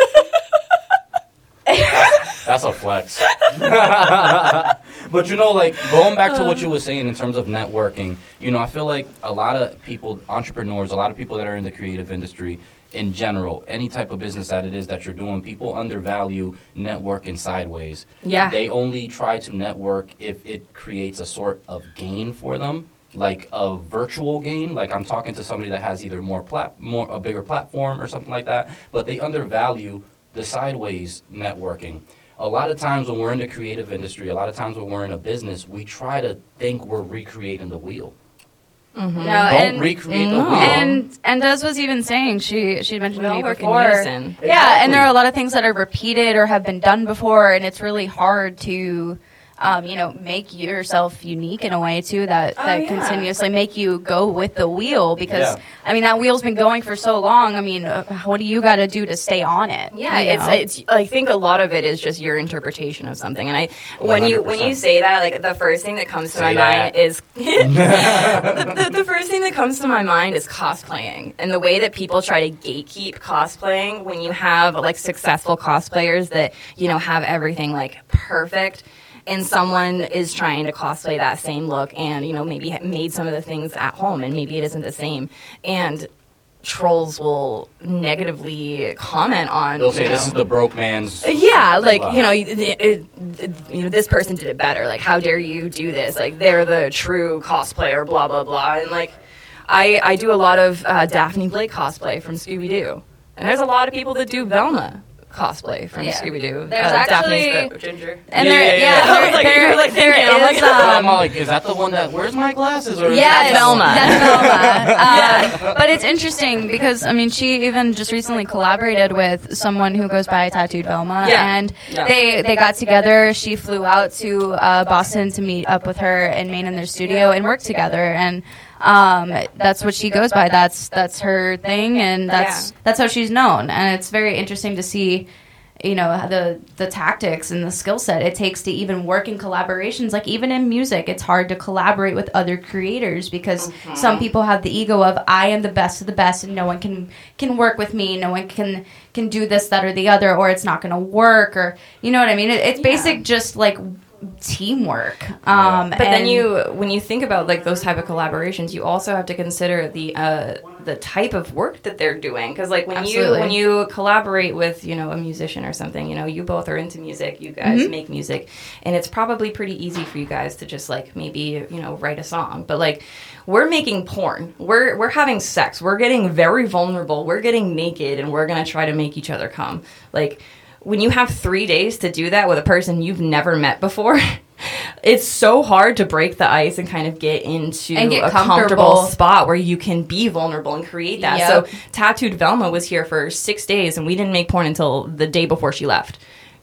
That's a flex. but you know, like going back to what you were saying in terms of networking, you know, I feel like a lot of people, entrepreneurs, a lot of people that are in the creative industry in general, any type of business that it is that you're doing, people undervalue networking sideways. Yeah. They only try to network if it creates a sort of gain for them. like a virtual game, like I'm talking to somebody that has either more plat more a bigger platform or something like that, but they undervalue the sideways networking. A lot of times when we're in the creative industry, a lot of times when we're in a business, we try to think we're recreating the wheel. Mm-hmm. No, Don't and recreate the mm-hmm. wheel. and and Des was even saying she she mentioned We to me work before. unison. Yeah, and there are a lot of things that are repeated or have been done before, and it's really hard to, um, you know, make yourself unique in a way too that Oh, that yeah. continuously make you go with the wheel because Yeah. I mean that wheel's been going for so long. I mean, uh, what do you got to do to stay on it? Yeah, it's it's. I think a lot of it is just your interpretation of something, and I when you when you say that, like the first thing that comes to Say my that. mind is the, the, the first thing that comes to my mind is cosplaying and the way that people try to gatekeep cosplaying when you have like successful cosplayers that you know have everything like perfect and someone is trying to cosplay that same look and you know maybe made some of the things at home and maybe it isn't the same and trolls will negatively comment on They'll say you this is the broke man's. yeah, like Wow. you know, it, it, it- you know, this person did it better. Like, how dare you do this? Like, they're the true cosplayer. Blah blah blah. And like, I I do a lot of uh, Daphne Blake cosplay from Scooby Doo, and there's a lot of people that do Velma cosplay from Yeah. Scooby Doo. There's Daphne's actually- the ginger. and Yeah, there, yeah, yeah, yeah. I was there, like- there- you're like there I'm like, is, I'm um, like, is that the one that? Where's my glasses? Or is Yes, that Velma. That's Velma. Uh, But it's interesting because I mean, she even just recently collaborated with someone who goes by Tattooed Velma, Yeah. and Yeah. they they got together. She flew out to uh, Boston to meet up with her in Maine in their studio and work together, and. Um, that's what she goes by. That's that's her thing, and that's Yeah. that's how she's known. And it's very interesting to see you know the the tactics and the skill set it takes to even work in collaborations like even in music it's hard to collaborate with other creators because Mm-hmm. some people have the ego of i am the best of the best and no one can can work with me no one can can do this that or the other or it's not going to work or you know what i mean it, it's Yeah. basic just like teamwork um But then you, when you think about like those type of collaborations, you also have to consider the uh, the type of work that they're doing. Because like when Absolutely. you when you collaborate with you know a musician or something, you know you both are into music, you guys Mm-hmm. make music, and it's probably pretty easy for you guys to just like maybe you know write a song. But like we're making porn, we're we're having sex, we're getting very vulnerable, we're getting naked, and we're gonna try to make each other come. Like when you have three days to do that with a person you've never met before, it's so hard to break the ice and kind of get into get a comfortable comfortable. spot where you can be vulnerable and create that. Yep. So Tattooed Velma was here for six days and we didn't make porn until the day before she left.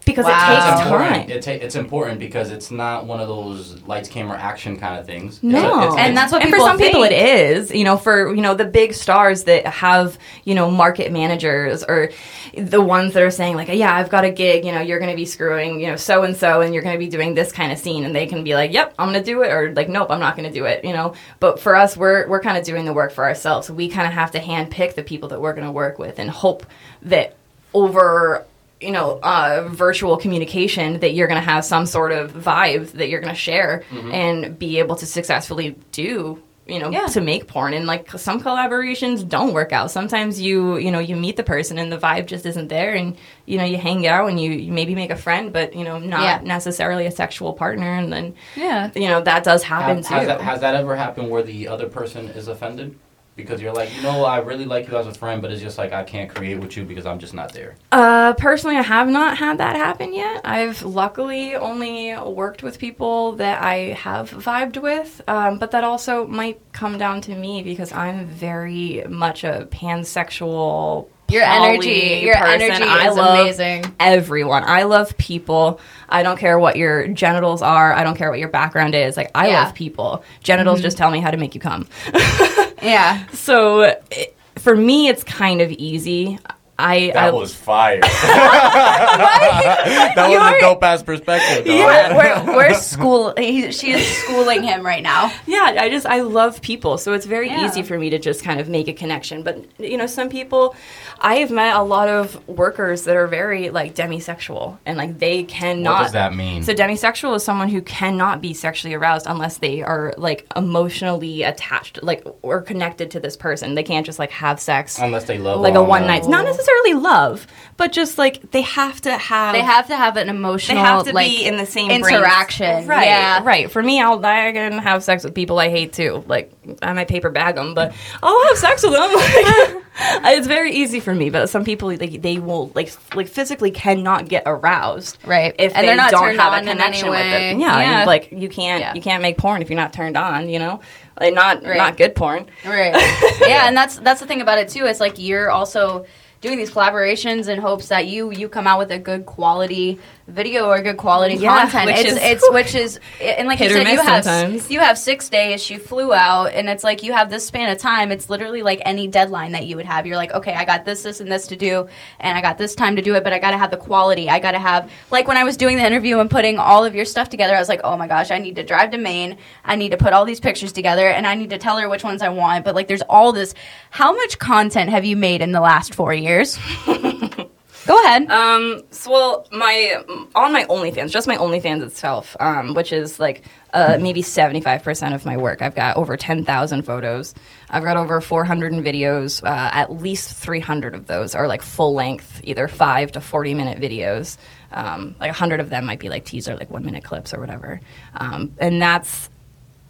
Because Wow. it It's takes important. time. It ta- it's important because it's not one of those lights, camera, action kind of things. It's a- No, it's- And it's- that's what and for people some people it is. You know, for you know the big stars that have you know market managers or the ones that are saying like, yeah, I've got a gig. You know, you're going to be screwing you know so and so, and you're going to be doing this kind of scene, and they can be like, yep, I'm going to do it, or like, nope, I'm not going to do it. You know, but for us, we're we're kind of doing the work for ourselves. We kind of have to hand pick the people that we're going to work with and hope that over you know uh, virtual communication that you're going to have some sort of vibe that you're going to share and be able to successfully do you know Yeah. to make porn and like some collaborations don't work out sometimes you you know you meet the person and the vibe just isn't there and you know you hang out and you, you maybe make a friend but you know not Yeah. necessarily a sexual partner and then yeah you know that does happen Has, too has that, has that ever happened where the other person is offended? Because you're like, you know, I really like you as a friend, but it's just like I can't create with you because I'm just not there. Uh, personally, I have not had that happen yet. I've luckily only worked with people that I have vibed with, um, but that also might come down to me because I'm very much a pansexual. Your energy- your person. energy I is love amazing. Everyone, I love people. I don't care what your genitals are. I don't care what your background is. Like I Yeah. love people. Genitals mm-hmm. just tell me how to make you come. yeah So it, for me, it's kind of easy. I I, was fire. that was a dope ass perspective. dog. we're, we're, we're school he, she is schooling him right now Yeah, I just I love people, so it's very Yeah. easy for me to just kind of make a connection. But you know, some people, I have met a lot of workers that are very like demisexual, and like they cannot. What does that mean? So demisexual is someone who cannot be sexually aroused unless they are like emotionally attached, like or connected to this person. They can't just like have sex. Unless they love like a one them. night, not necessarily necessarily love, but just like they have to have They have to have an emotional they have to like, be in the same interaction. right? Yeah. right. For me, I'll I can have sex with people I hate too. Like I might paper bag them, but I'll have sex with them. Like, it's very easy for me. But some people like they will like like physically cannot get aroused, Right. If And they they're not don't have a connection with it. Yeah, Yeah. like you can't Yeah. you can't make porn if you're not turned on. You know, like not Right. not good porn. Right. yeah, and that's that's the thing about it too. It's like you're also doing these collaborations in hopes that you you come out with a good quality video or good quality Yeah, content. which it's is- it's which is and like you said, you have sometimes. you have six days. She flew out, and it's like you have this span of time. It's literally like any deadline that you would have. You're like, okay, I got this, this, and this to do, and I got this time to do it, but I got to have the quality. I got to have like when I was doing the interview and putting all of your stuff together. I was like, oh my gosh, I need to drive to Maine. I need to put all these pictures together, and I need to tell her which ones I want. But like, there's all this. How much content have you made in the last four years? Go ahead. Um, so well, my on my OnlyFans, just my OnlyFans itself, um, which is like uh, maybe seventy five percent of my work. I've got over ten thousand photos. I've got over four hundred videos. Uh, at least three hundred of those are like full length, either five to forty minute videos. Um, like hundred of them might be like teaser, like one minute clips or whatever. Um, and that's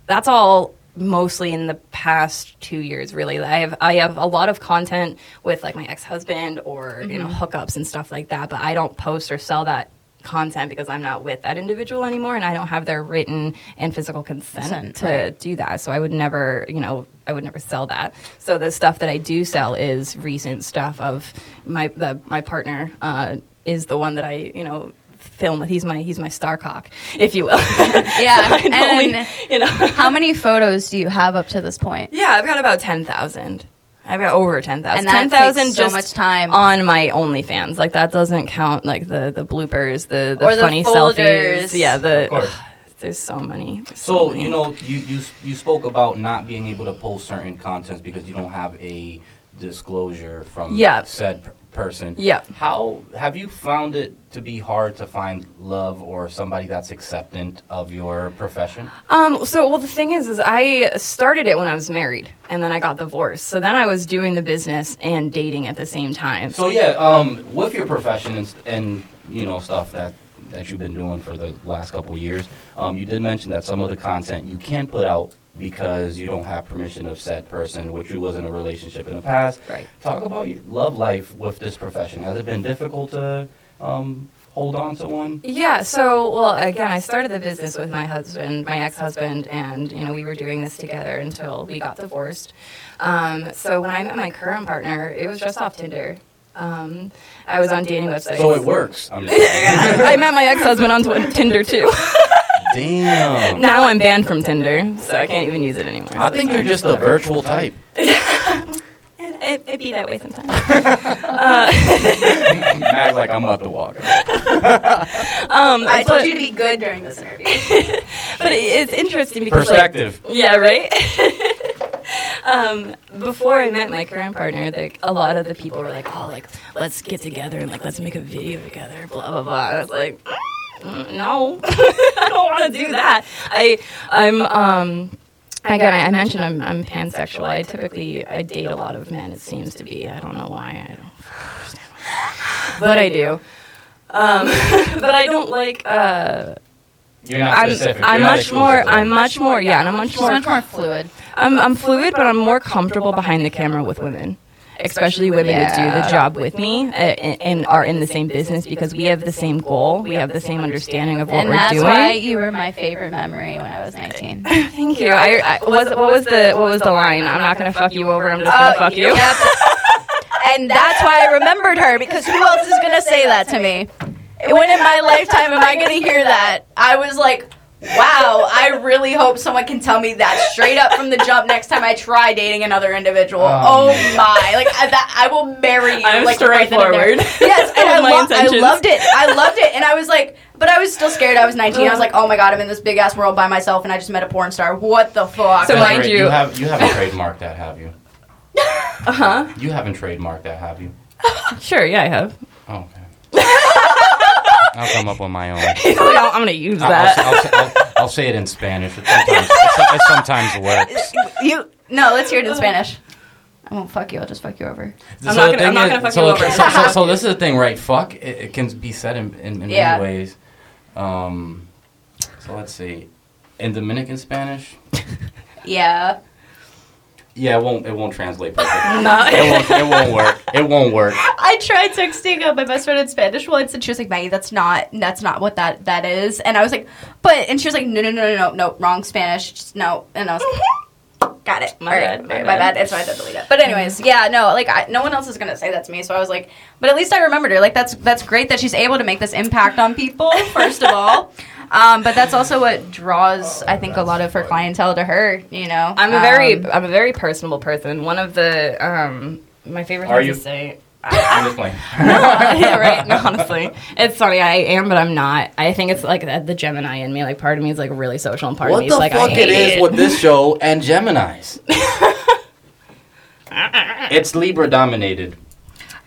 that's all mostly in the past two years really. I have i have a lot of content with like my ex-husband or you know hookups and stuff like that but i don't post or sell that content because i'm not with that individual anymore and i don't have their written and physical consent Consent, to right. do that. So i would never you know i would never sell that. So the stuff that i do sell is recent stuff of my the, my partner uh, is the one that i you know film with he's my he's my star cock if you will Yeah, So I only- and- you know How many photos do you have up to this point? yeah, I've got about ten thousand. I've got over ten thousand. And ten thousand takes so just much time. on my OnlyFans. Like that doesn't count like the the bloopers, the the Or funny folders. selfies. Yeah, the Of there's so many. There's So many. you know, you, you you spoke about not being able to post certain contents because you don't have a disclosure from Yeah. said per- person. Yeah. How have you found it to be hard to find love or somebody that's acceptant of your profession? Um, so well the thing is is I started it when I was married and then I got divorced. So then I was doing the business and dating at the same time. So yeah, um, with your profession and, and you know stuff that that you've been doing for the last couple of years, um, you did mention that some of the content you can't put out because you don't have permission of said person, which you was in a relationship in the past. Right. Talk about your love life with this profession. Has it been difficult to um, hold on to one? Yeah, so well again, I started the business with my husband, my ex-husband, and you know we were doing this together until we got divorced. Um, so when I met my current partner, it was just off Tinder. Um, I was on dating websites. So it works. I'm just I met my ex-husband on Twi- Tinder too. Damn. now I'm banned from Tinder, so I can't even use it anymore. I think you're just a virtual type. it, it, it be that way sometimes. Mag's like I'm about to walk. Um, I but, told you to be good during this interview. but it, it's interesting because like, Perspective. Yeah, right. um, before I met my current partner, like a lot of the people were like, "Oh, like let's get together and like let's make a video together." Blah blah blah. I was like, "Mm, "No, I don't want to do that." I I'm um. Again, I I mentioned I'm, I'm pansexual. I typically I date a lot of men. It seems to be. I don't know why. I don't understand why. But I do. Um, but I don't like. Uh, You're not I'm specific. I'm You're not much more. exclusive. I'm much more. Yeah, and I'm much She's more. much more fluid. I'm, I'm fluid, but I'm more comfortable behind the camera with women, especially women that do the job with me uh, and, and are in the same business because we have the same goal, we have the same understanding of what and we're that's doing. why you were my favorite memory when I was 19. Thank you. I, I what was what was the what was the line? I'm not gonna fuck you over. I'm just gonna fuck you. Oh, Yep. and that's why I remembered her because who else is gonna say that to me? When in my lifetime am I gonna hear that? I was like, wow, I really hope someone can tell me that straight up from the jump next time I try dating another individual. Oh, Oh, my! Like I, that, I will marry you. I'm like right then and there. straightforward. Yes, and I, lo- I loved it. I loved it, and I was like, but I was still scared. I was 19. I was like, oh my god, I'm in this big ass world by myself, and I just met a porn star. What the fuck? So That's mind you- you have you haven't trademarked that, have you? Uh huh. You haven't trademarked that, have you? Sure. Yeah, I have. Oh, okay. I'll come up with my own. I'm gonna use I'll, that. I'll, say- I'll, I'll say it in Spanish. It sometimes, it, it sometimes works. you no, let's hear it in Spanish. I won't fuck you. I'll just fuck you over. I'm So not gonna- I'm not gonna fuck so, you over. So, so, so this is the thing, right? Fuck, it, it can be said in, in, in Yeah. many ways. Um, so let's see. In Dominican Spanish, Yeah. Yeah, it won't it won't translate perfectly. No. it won't it won't work. It won't work. I tried texting uh, my best friend in Spanish once, and she was like, "Maggie, that's not that's not what that that is." And I was like, "But," and she was like, "No, no, no, no, no, no, wrong Spanish, just no." And I was like, "Got it, My All bad, right, my my, my bad. bad." It's fine to delete it. But anyways, yeah, no, like I, no one else is gonna say that to me, so I was like, "But at least I remembered her. Like that's that's great that she's able to make this impact on people. First of all." Um, but that's also what draws, I think, a lot of her clientele to her. You know, I'm a very Um, I'm a very personable person. One of the um my favorite Are things you? to say. I'm just playing. yeah, right. No, honestly, it's funny. I am, but I'm not. I think it's like the, the Gemini in me. Like part of me is like really social, and part of me is like fuck I it hate is with this show and Gemini's? it's Libra dominated.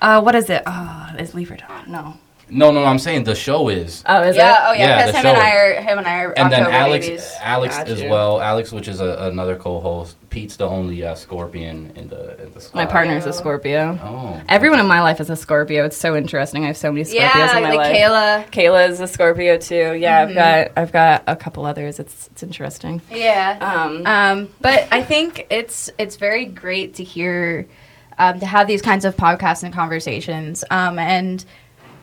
Uh, what is it? Oh, it's Libra. No. No, no, no, I'm saying the show is. Oh, is yeah, it? oh yeah, Yeah, because the him and. I are him and I are And then Alex, babies. Alex Got as you. well. Alex, which is a, another co-host. Pete's the only uh, Scorpion in the in the squad. My partner's a Scorpio. Oh. Everyone in my life is a Scorpio. It's so interesting. I have so many Scorpios Yeah, in my like life. Kayla. Kayla is a Scorpio too. Yeah, I've got I've got a couple others. It's it's interesting. Yeah. Um, Um, but I think it's it's very great to hear um, to have these kinds of podcasts and conversations. Um, and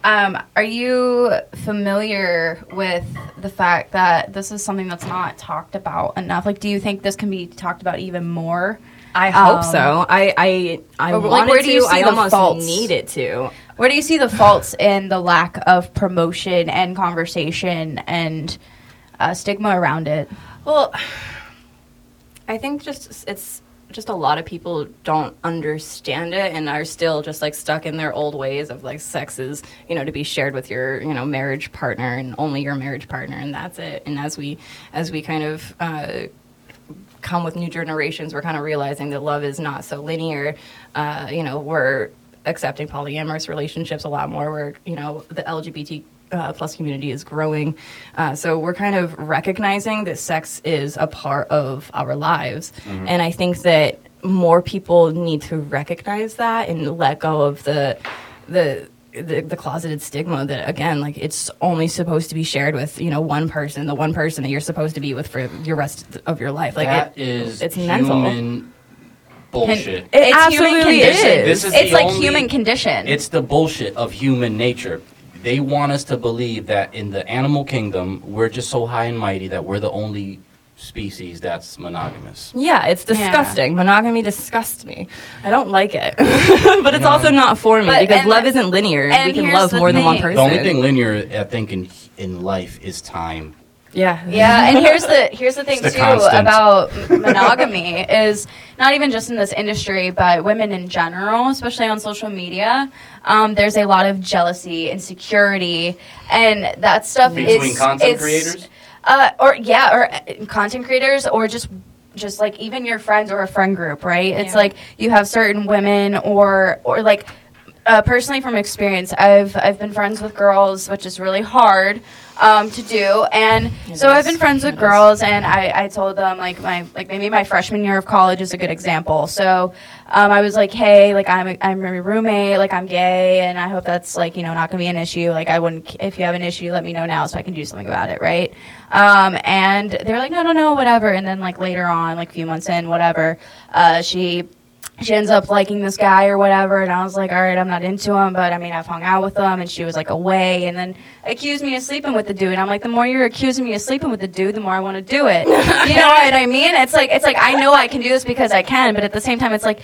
um, are you familiar with the fact that this is something that's not talked about enough? Like, do you think this can be talked about even more? I hope Um, so. I I I or, like, wanted where do you to. see I the almost faults? need it to. Where do you see the faults in the lack of promotion and conversation and uh, stigma around it? Well, I think just it's just a lot of people don't understand it and are still just like stuck in their old ways of like sex is you know to be shared with your you know marriage partner and only your marriage partner and that's it and as we as we kind of uh, come with new generations, we're kind of realizing that love is not so linear. Uh, you know, we're accepting polyamorous relationships a lot more. We're, you know, the LGBT uh, plus community is growing. Uh, so we're kind of recognizing that sex is a part of our lives. And I think that more people need to recognize that and let go of the, the, the, the closeted stigma that again like it's only supposed to be shared with you know one person the one person that you're supposed to be with for your rest of your life like That it, is it's mental human bullshit. It it's absolutely human is. condition. This is it's like only- human condition. It's the bullshit of human nature. They want us to believe that in the animal kingdom, we're just so high and mighty that we're the only species that's monogamous. Yeah, it's Yeah. disgusting. Monogamy disgusts me. I don't like it. but it's No. also not for me But- because and- love isn't linear. and we can here's love the more than one thing. person. The only thing linear, I think, in in life is time. Yeah. Yeah, and here's the here's the thing the too constant. about monogamy is not even just in this industry, but women in general, especially on social media. Um, there's a lot of jealousy, insecurity, and that stuff is. Between is content it's- creators? uh, or yeah, or uh, content creators, or just just like even your friends or a friend group, right? It's Yeah. like you have certain women or or like uh, personally from experience, I've I've been friends with girls, which is really hard um, to do, and so I've been friends with girls, and I, I told them like my like maybe my freshman year of college is a good example. So um, I was like, hey, like I'm a, I'm a roommate, like I'm gay, and I hope that's like you know not gonna be an issue. Like I wouldn't if you have an issue, let me know now so I can do something about it, right? Um, and they're like, no, no, no, whatever. And then like later on, like a few months in, whatever, uh, she she ends up liking this guy or whatever and i was like all right i'm not into him but i mean i've hung out with him and she was like away and then accused me of sleeping with the dude and i'm like the more you're accusing me of sleeping with the dude the more i want to do it. You know what i mean? It's like it's like i know i can do this because i can but at the same time it's like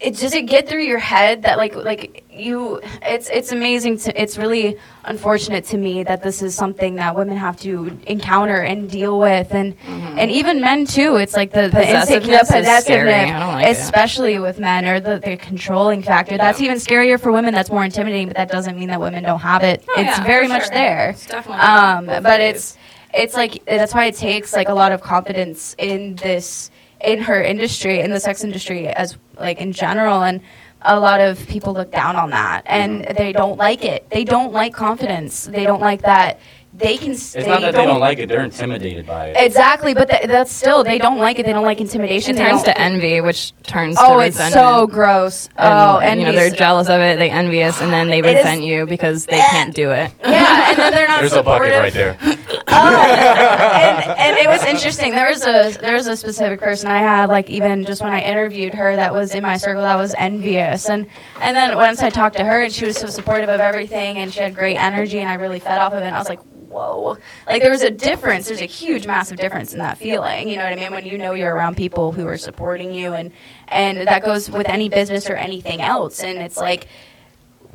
it does it get through your head that like like you it's it's amazing to it's really unfortunate to me that this is something that women have to encounter and deal with. And and even men too it's like the the Possessiveness possessiveness I don't it. especially with men or the, the controlling factor. That's even scarier for women. That's more intimidating but that doesn't mean that women don't have it. Oh, it's yeah, very much sure. there. It's definitely um but it's it's like that's why it takes like a lot of confidence in this in her industry in the sex industry as like in general and a lot of people look down on that and they don't like it. They don't like confidence. They don't like that they can. It's not that they don't like it; they're intimidated by it. Exactly, but th- that's still they don't like it. They don't like intimidation. It turns to envy, which turns Oh, to it's resentment. so gross. And, oh, and, you know they're jealous of it, they envious, and then they resent you because they can't do it. Yeah, and then they're not There's a bucket right there. Oh, and, and it was interesting. There was a there was a specific person I had, like even just when I interviewed her, that was in my circle that was envious. And and then once I talked to her, and she was so supportive of everything, and she had great energy, and I really fed off of it. And I was like, whoa, like there's a difference. There's a huge, massive difference in that feeling. You know what I mean? When you know you're around people who are supporting you, and and that goes with any business or anything else. And it's like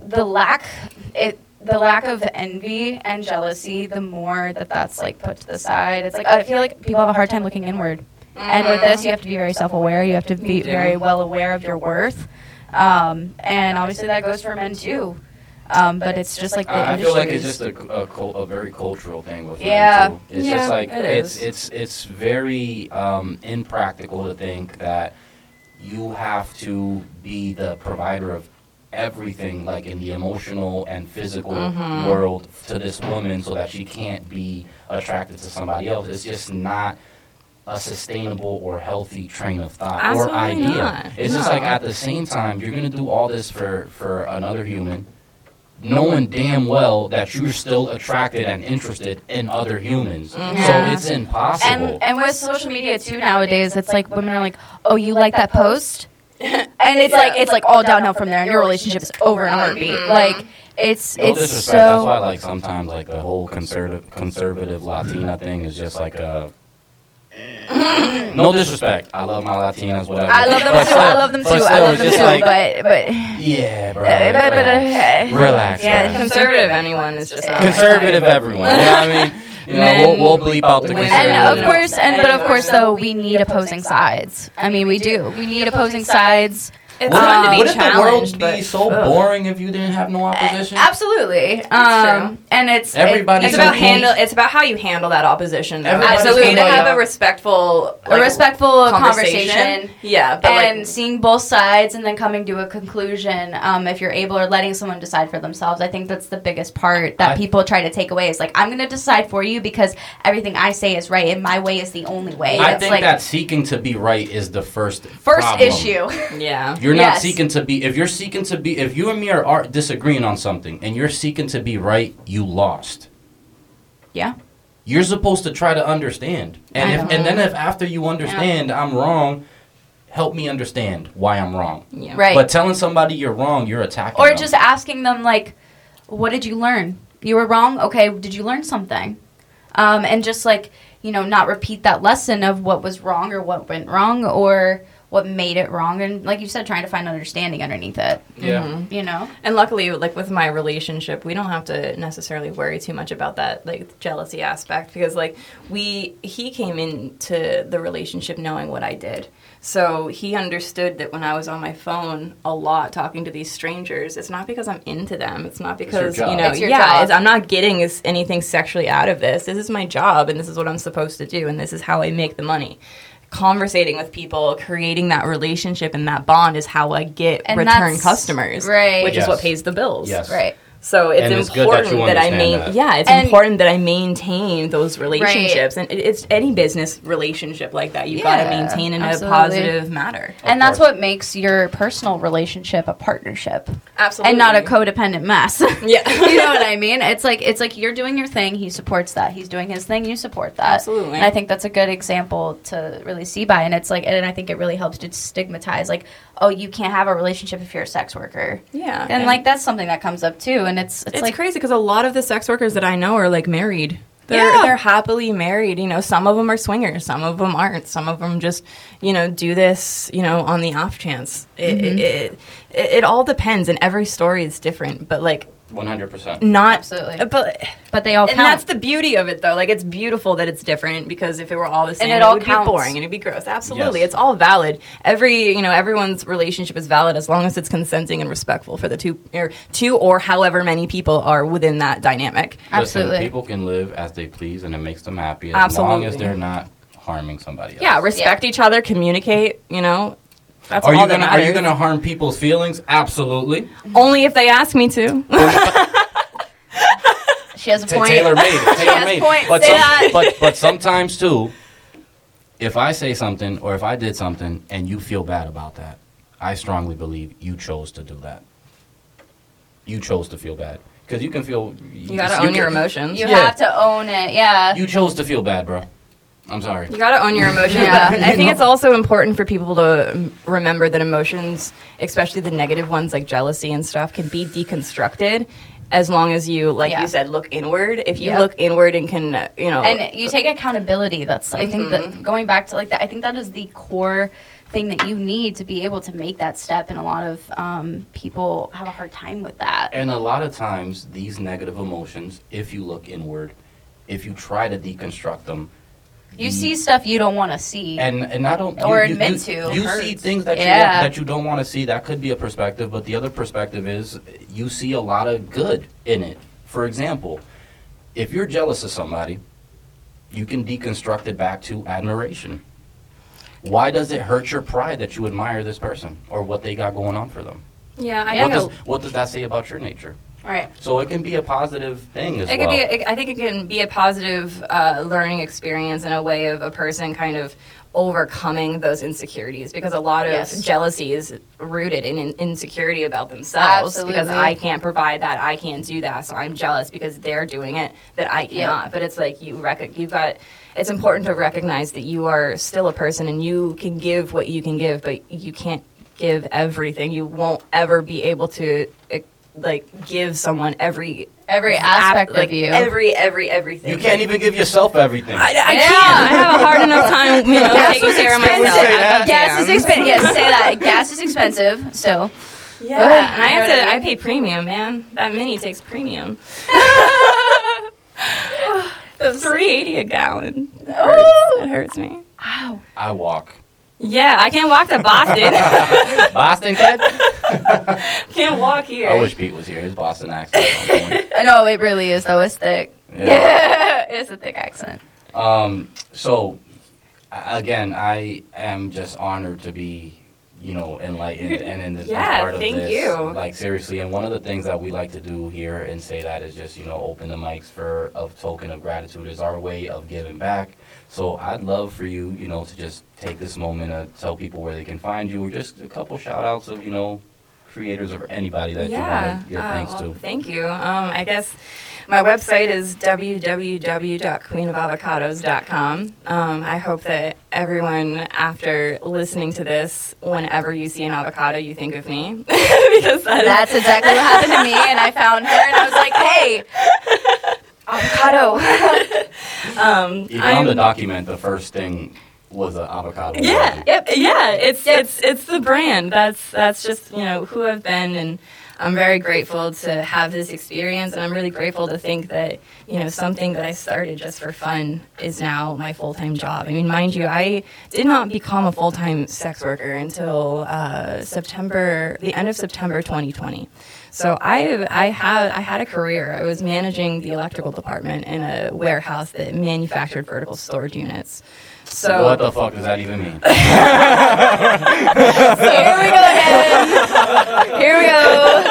the lack it the lack of envy and jealousy the more that that's like put to the side it's like i feel like people have a hard time looking inward and with this you have to be very self-aware you have to be very well aware of your worth um, and obviously that goes for men too um, but it's just like the I I feel like it's just a, a, a very cultural thing with Yeah. too. It's Yeah, just like it it's it's it's very um, impractical to think that you have to be the provider of everything, like in the emotional and physical Mm-hmm. world, to this woman, so that she can't be attracted to somebody else. It's just not a sustainable or healthy train of thought or idea. not. It's just like at the same time, you're gonna do all this for for another human, knowing damn well that you're still attracted and interested in other humans. Yeah. So mm-hmm. it's impossible. and and with social media too nowadays it's like women are like oh you like that post and it's like it's like all downhill from there and your relationship is over in a heartbeat mm-hmm. like it's no it's disrespect. so That's why, like, sometimes, like, the whole conservative conservative Latina thing is just like a. no disrespect. I love my Latinas, whatever. I love them But too. still- I love them too. but I love them too. like, but but yeah, bro. Uh, but- but, relax. uh, Relax, yeah, bro. Conservative anyone is just not conservative everyone. You know what I mean? You know, we'll, we'll bleep out the Men- conservative. and of course and but of course though we need opposing sides. I mean we do. We need opposing sides. It's Would, fun to be wouldn't the world be but so ugh. boring if you didn't have no opposition? Absolutely. true. Um, and it's Everybody- It's about handle. It's about how you handle that opposition. though. Everybody's It's to have a respectful, a like, respectful conversation. Yeah, but and like, seeing both sides and then coming to a conclusion um, if you're able or letting someone decide for themselves i think that's the biggest part that I- people try to take away is like i'm going to decide for you because everything i say is right and my way is the only way I It's think like that seeking to be right is the first first problem. issue yeah. You're not Yes. seeking to be. If you're seeking to be, if you and me are, are disagreeing on something, and you're seeking to be right, you lost. yeah You're supposed to try to understand, and I if and then if after you understand I'm wrong, help me understand why I'm wrong. Yeah. right But telling somebody you're wrong, you're attacking. or them. just asking them like what did you learn you were wrong okay did you learn something um, and just like you know not repeat that lesson of what was wrong or what went wrong or what made it wrong and like you said trying to find understanding underneath it yeah. Mm-hmm. you know And luckily, like with my relationship, we don't have to necessarily worry too much about that like jealousy aspect because like we he came into the relationship knowing what I did. So he understood that when I was on my phone a lot talking to these strangers, it's not because I'm into them. It's not because job. you know, It's your yeah, job. it's, I'm not getting anything sexually out of this. This is my job, and this is what I'm supposed to do, and this is how I make the money. Conversating with people, creating that relationship and that bond is how I get And return customers, right. Which Yes. is what pays the bills. Yes. right So it's And it's good that important that, I understand main that. yeah, it's And- important that I maintain those relationships, and it, it's any business relationship like that. You've got to maintain in absolutely. a positive manner. and that's what makes your personal relationship a partnership Absolutely, and not a codependent mess Yeah. you know what i mean it's like it's like you're doing your thing he supports that he's doing his thing you support that Absolutely. and i think that's a good example to really see by and it's like and i think it really helps to stigmatize like oh you can't have a relationship if you're a sex worker Yeah, and like that's something that comes up too and it's it's, it's like crazy because a lot of the sex workers that I know are like married. They're, Yeah. they're happily married. You know, some of them are swingers, some of them aren't. Some of them just, you know, do this, you know, on the off chance. It, Mm-hmm. it, it, it all depends, and every story is different. But like, One hundred percent. not Absolutely. Uh, but but they all and count that's the beauty of it, though. Like, it's beautiful that it's different because if it were all the same, it it, all would counts. be boring and it'd be gross. Absolutely, Yes. it's all valid. Every you know, everyone's relationship is valid as long as it's consenting and respectful for the two or two or however many people are within that dynamic. Absolutely. Listen, people can live as they please, and it makes them happy as long as Absolutely. they're not harming somebody else. Yeah, respect each other, communicate. You know, that's Are all you gonna Are you gonna harm people's feelings? Absolutely. Only if they ask me to. She has a point. Taylor made. She Tailor has made. point. But, Say some- that. but but sometimes too, if I say something or if I did something and you feel bad about that, I strongly believe you chose to do that. You chose to feel bad because you can feel. You gotta own your can- emotions. You Yeah. have to own it. Yeah. You chose to feel bad, bro. I'm sorry. You gotta own your emotions. Yeah. But I think it's also important for people to remember that emotions, especially the negative ones like jealousy and stuff, can be deconstructed as long as you, like Yeah. you said, look inward. If you Yep. look inward and can, uh, you know, and you take accountability that's i think Mm-hmm. that going back to like that i think that is the core thing that you need to be able to make that step and a lot of um, people have a hard time with that And a lot of times, these negative emotions, if you look inward, if you try to deconstruct them, you the- see stuff you don't want to see and and I don't Or you, you- admit you, to. You Hurts. see things that you Yeah. that you don't want to see. That could be a perspective, but the other perspective is you see a lot of good in it. For example, if you're jealous of somebody, you can deconstruct it back to admiration. Why does it hurt your pride that you admire this person or what they got going on for them? yeah, I Yeah. What know. does what does that say about your nature? Right So it can be a positive thing as It well. could be. it- I think it can be a positive uh, learning experience and a way of a person kind of overcoming those insecurities because a lot of Yes. jealousy is rooted in, in insecurity about themselves Absolutely. because I can't provide that, I can't do that, so I'm jealous because they're doing it that I Yeah. cannot. But it's like you rec- you've got. It's important to recognize that you are still a person and you can give what you can give, but you can't give everything. You won't ever be able to. Like give someone every every ap- aspect like, of you Every, every, everything. you can't even give yourself everything. I, I Yeah. can't. I have a hard enough time, you know, Gas taking was care of expensive. myself. Say that. I gas is expensive yes say that gas is expensive so Yeah, Go and I have to. I I pay premium, man. That mini takes premium. Three eighty a gallon. It hurts. It hurts me. wow I walk. Yeah, I can't walk to Boston. Boston kid? can't walk here. I wish Pete was here. His Boston accent. on point. i know it really is though it's thick Yeah. it's a thick accent Um, so, again, I am just honored to be, you know, enlightened and in this Yeah, part of thank this. you. Like seriously, and one of the things that we like to do here and say that is just, you know, open the mics for a token of gratitude is our way of giving back. So I'd love for you, you know, to just take this moment to tell people where they can find you, or just a couple shout outs of, you know, creators or anybody that you want to give uh, thanks well, to. Thank you. Um, I guess my website is www.queenofavocados.com. Um, I hope that everyone, after listening to this, whenever you see an avocado, you think of me because that is- That's exactly what happened to me, and I found her, and I was like, "Hey, avocado." um, Even on the document, the first thing was an avocado. Yeah, emoji. yep, yeah. It's Yep. it's it's the brand. That's that's just you know who I've been, and I'm very grateful to have this experience, and I'm really grateful to think that you know something that I started just for fun is now my full time job. I mean, mind you, I did not become a full time sex worker until uh, September, the end of September 2020. So I I had I had a career. I was managing the electrical department in a warehouse that manufactured vertical storage units. So what the fuck does that even mean? Here we go again. Here we go.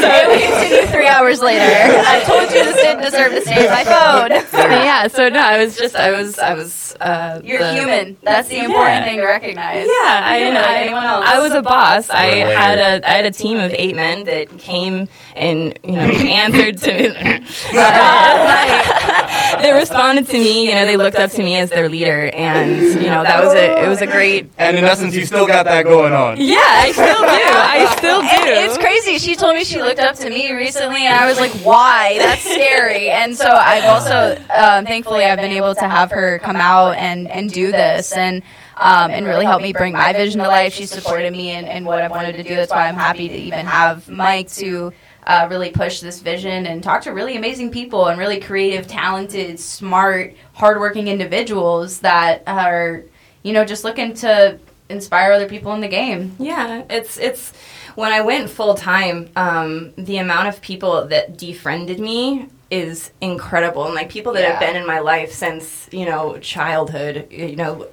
So we continue three hours later. I told you this didn't deserve to stay in my phone. yeah, so no, I was just I was I was uh You're the- human. That's the important Yeah. thing to recognize. Yeah, I, You're like I, anyone else. I was a boss. I had a I had a team of eight men that came and you know answered to me. they responded to me. You know, they looked up to me as their leader, and you know that was a it was a great. And in essence, you still got that going on. Yeah, I still do. I still do. And it's crazy. She told me she looked up to me recently, and I was like, "Why? That's scary." And so I've also, um, thankfully, I've been able to have her come out and and do this, and um, and really help me bring my vision to life. She supported me in, in what I wanted to do. That's why I'm happy to even have Mike to. Uh, really push this vision and talk to really amazing people and really creative, talented, smart, hardworking individuals that are, you know, just looking to inspire other people in the game. Yeah, it's it's when I went full time, um, the amount of people that defriended me is incredible. And like people that have been in my life since you know childhood you know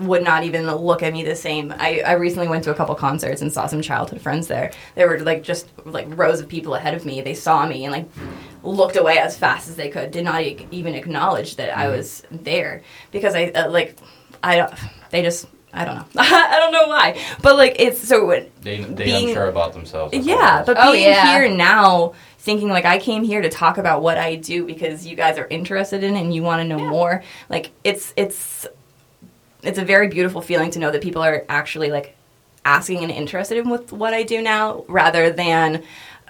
would not even look at me the same. I, I recently went to a couple concerts and saw some childhood friends there. There were like just like rows of people ahead of me. They saw me and like looked away as fast as they could did not e- even acknowledge that i was there. Because i uh, like i don't they just i don't know i don't know why but like it's so when- They they Being- unsure about themselves. yeah, all it is. but Oh, being yeah. here now, thinking like I came here to talk about what I do because you guys are interested in and you want to know more. Like it's it's it's a very beautiful feeling to know that people are actually like asking and interested in with what I do now, rather than.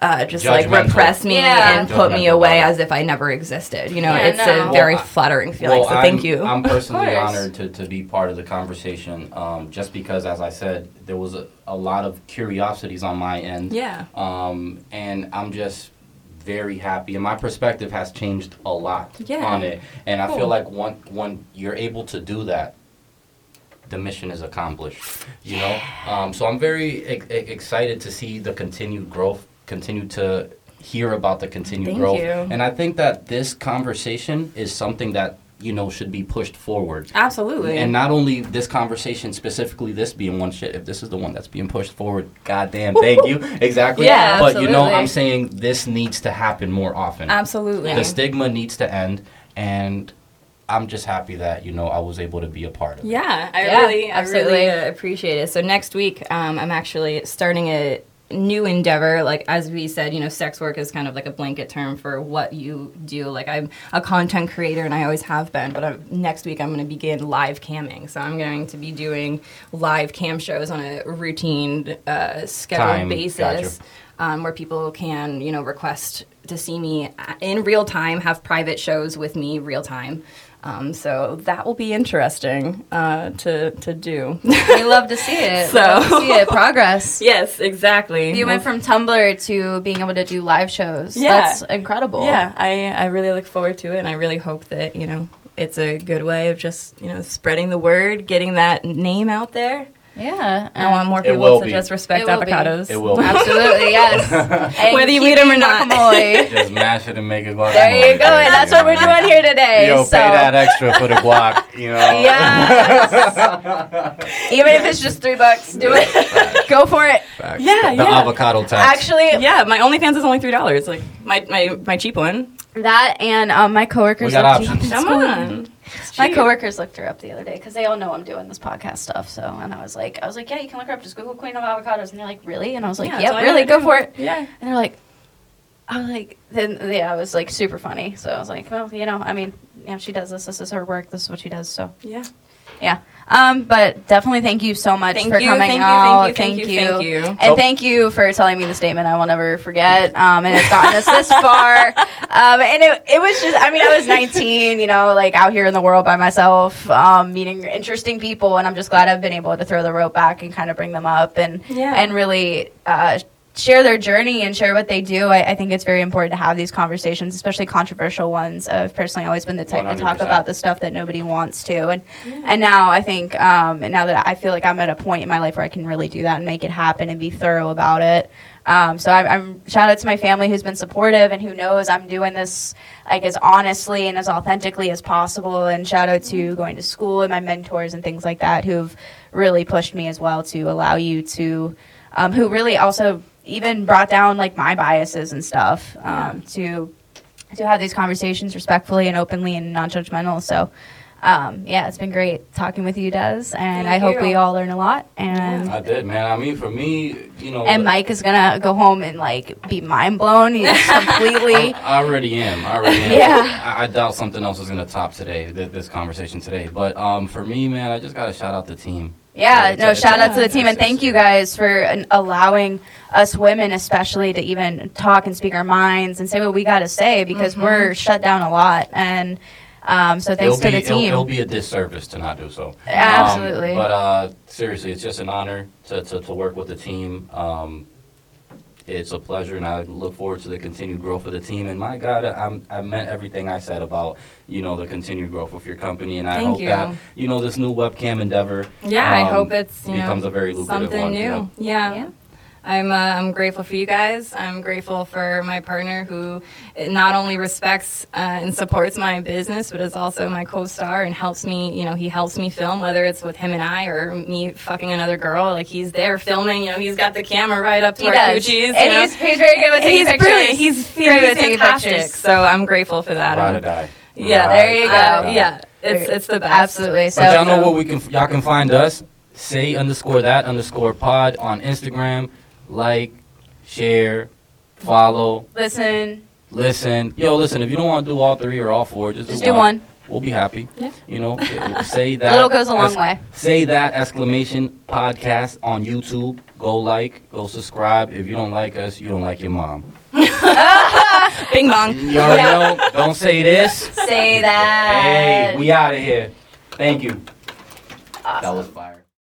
Uh, just like repress me Yeah. and put me away as if I never existed. You know, Yeah, it's no. a very Well, flattering feeling. Well, so thank I'm, you. I'm personally honored to, to be part of the conversation, um, just because, as I said, there was a, a lot of curiosities on my end. yeah. Um, and I'm just very happy, and my perspective has changed a lot Yeah. on it. And I feel like when when you're able to do that, the mission is accomplished. You know, um, so I'm very ex- ex- excited to see the continued growth, continue to hear about the continued Thank growth, you. and I think that this conversation is something that you know should be pushed forward. Absolutely. And not only this conversation specifically, this being one shit. If this is the one that's being pushed forward, goddamn, thank you. Exactly. Yeah, But you know. I'm saying this needs to happen more often. Absolutely. The stigma needs to end, and I'm just happy that you know I was able to be a part of it. Yeah, I Yeah, really, I absolutely. really uh, appreciate it. So next week, um, I'm actually starting a new endeavor. Like as we said, you know, sex work is kind of like a blanket term for what you do. Like I'm a content creator, and I always have been. But I'm, next week, I'm going to begin live camming. So I'm going to be doing live cam shows on a routine, uh, scheduled Time, basis. gotcha. Um, where people can, you know, request to see me in real time, have private shows with me real time. Um, so that will be interesting uh, to to do. We love to see it. So- see it progress. yes, exactly. You went from Tumblr to being able to do live shows. Yeah. That's incredible. yeah, I I really look forward to it, and I really hope that you know it's a good way of just you know spreading the word, getting that name out there. Yeah. I want more people to be. just respect It will be. avocados. It will. be. Absolutely, yes. Whether you eat them or not. guacamole. Just mash it and make it guacamole. There you go, and that's what we're doing here today. Yo, so. pay that extra for the guac. You know. Yes. Even if it's just three bucks, do it. Go for it. Facts. Yeah, The yeah. avocado tax. Actually, Yeah, my OnlyFans is only three dollars. Like my, my my cheap one. that and um, my coworkers. We got options. Come on. My coworkers looked her up the other day because they all know I'm doing this podcast stuff. So, and I was like, I was like, yeah, you can look her up. Just Google Queen of Avocados, and they're like, really? And I was like, Yeah, yep, I really, go for it. Yeah. And they're like, I was like, then yeah, it was like super funny. So I was like, well, you know, I mean, yeah, she does this. This is her work. This is what she does. So Yeah. yeah. Um, but definitely thank you so much Thank for you, coming thank you, out. thank you, thank you, thank you. And thank you for telling me the statement I will never forget. Um, and it's gotten us this far. Um, and it, it was just, I mean, I was 19, you know, like out here in the world by myself, um, meeting interesting people. And I'm just glad I've been able to throw the rope back and kind of bring them up and, Yeah. and really, uh, share their journey and share what they do. I, I think it's very important to have these conversations, especially controversial ones. I've personally always been the type to talk about the stuff that nobody wants to. And and now I think, um, and now that I feel like I'm at a point in my life where I can really do that and make it happen and be thorough about it. Um, so I'm, I'm shout out to my family who's been supportive and who knows I'm doing this like as honestly and as authentically as possible. And shout out to going to school and my mentors and things like that who've really pushed me as well to allow you to, um, who really also even brought down like my biases and stuff um, to to have these conversations respectfully and openly and non-judgmental. So, um, yeah, it's been great talking with you, Des, and Thank I hope you. we all learn a lot. And I did, man. I mean, for me, you know. and Mike is gonna go home and like be mind blown. He's completely. I already am. I already am. Yeah. I, I doubt something else is gonna top today, th- this conversation today. But um, for me, man, I just gotta shout out the team. Yeah, no, shout out to the team and thank you guys for uh, allowing us women, especially, to even talk and speak our minds and say what we got to say because we're shut down a lot. And um, so thanks to be, the team. It'll, it'll be a disservice to not do so. Um, Absolutely. but uh, seriously, it's just an honor to, to, to work with the team. Um, it's a pleasure, and I look forward to the continued growth of the team. And my God, I'm, I meant everything I said about you know the continued growth of your company, and I Thank hope you. that you know this new webcam endeavor. Yeah, I um, hope it's you becomes know, a very lucrative something one, new. you know? Yeah. Yeah. I'm uh, I'm grateful for you guys. I'm grateful for my partner who not only respects uh, and supports my business, but is also my co-star and helps me. You know, he helps me film whether it's with him and I or me fucking another girl. Like he's there filming. You know, he's got the camera right up to He our does. coochies. you and know. he's, he's very good with taking he's pictures. brilliant. He's, great with he's taking pictures. So I'm grateful for that. Ride or Um, die. yeah, Ride there you go. Yeah, it's it's the best. Absolutely. So, But y'all know what we can y'all can find us. Say underscore that underscore pod on Instagram. Like, share, follow, listen, listen. Yo, listen, if you don't want to do all three or all four, just, just do one. We'll be happy. Yeah. You know, say that. little goes a long way. Say that exclamation podcast on YouTube. Go like, go subscribe. If you don't like us, you don't like your mom. Bing bong. Yo, yo, don't say this. Say that. Hey, we out of here. Thank you. That was fire.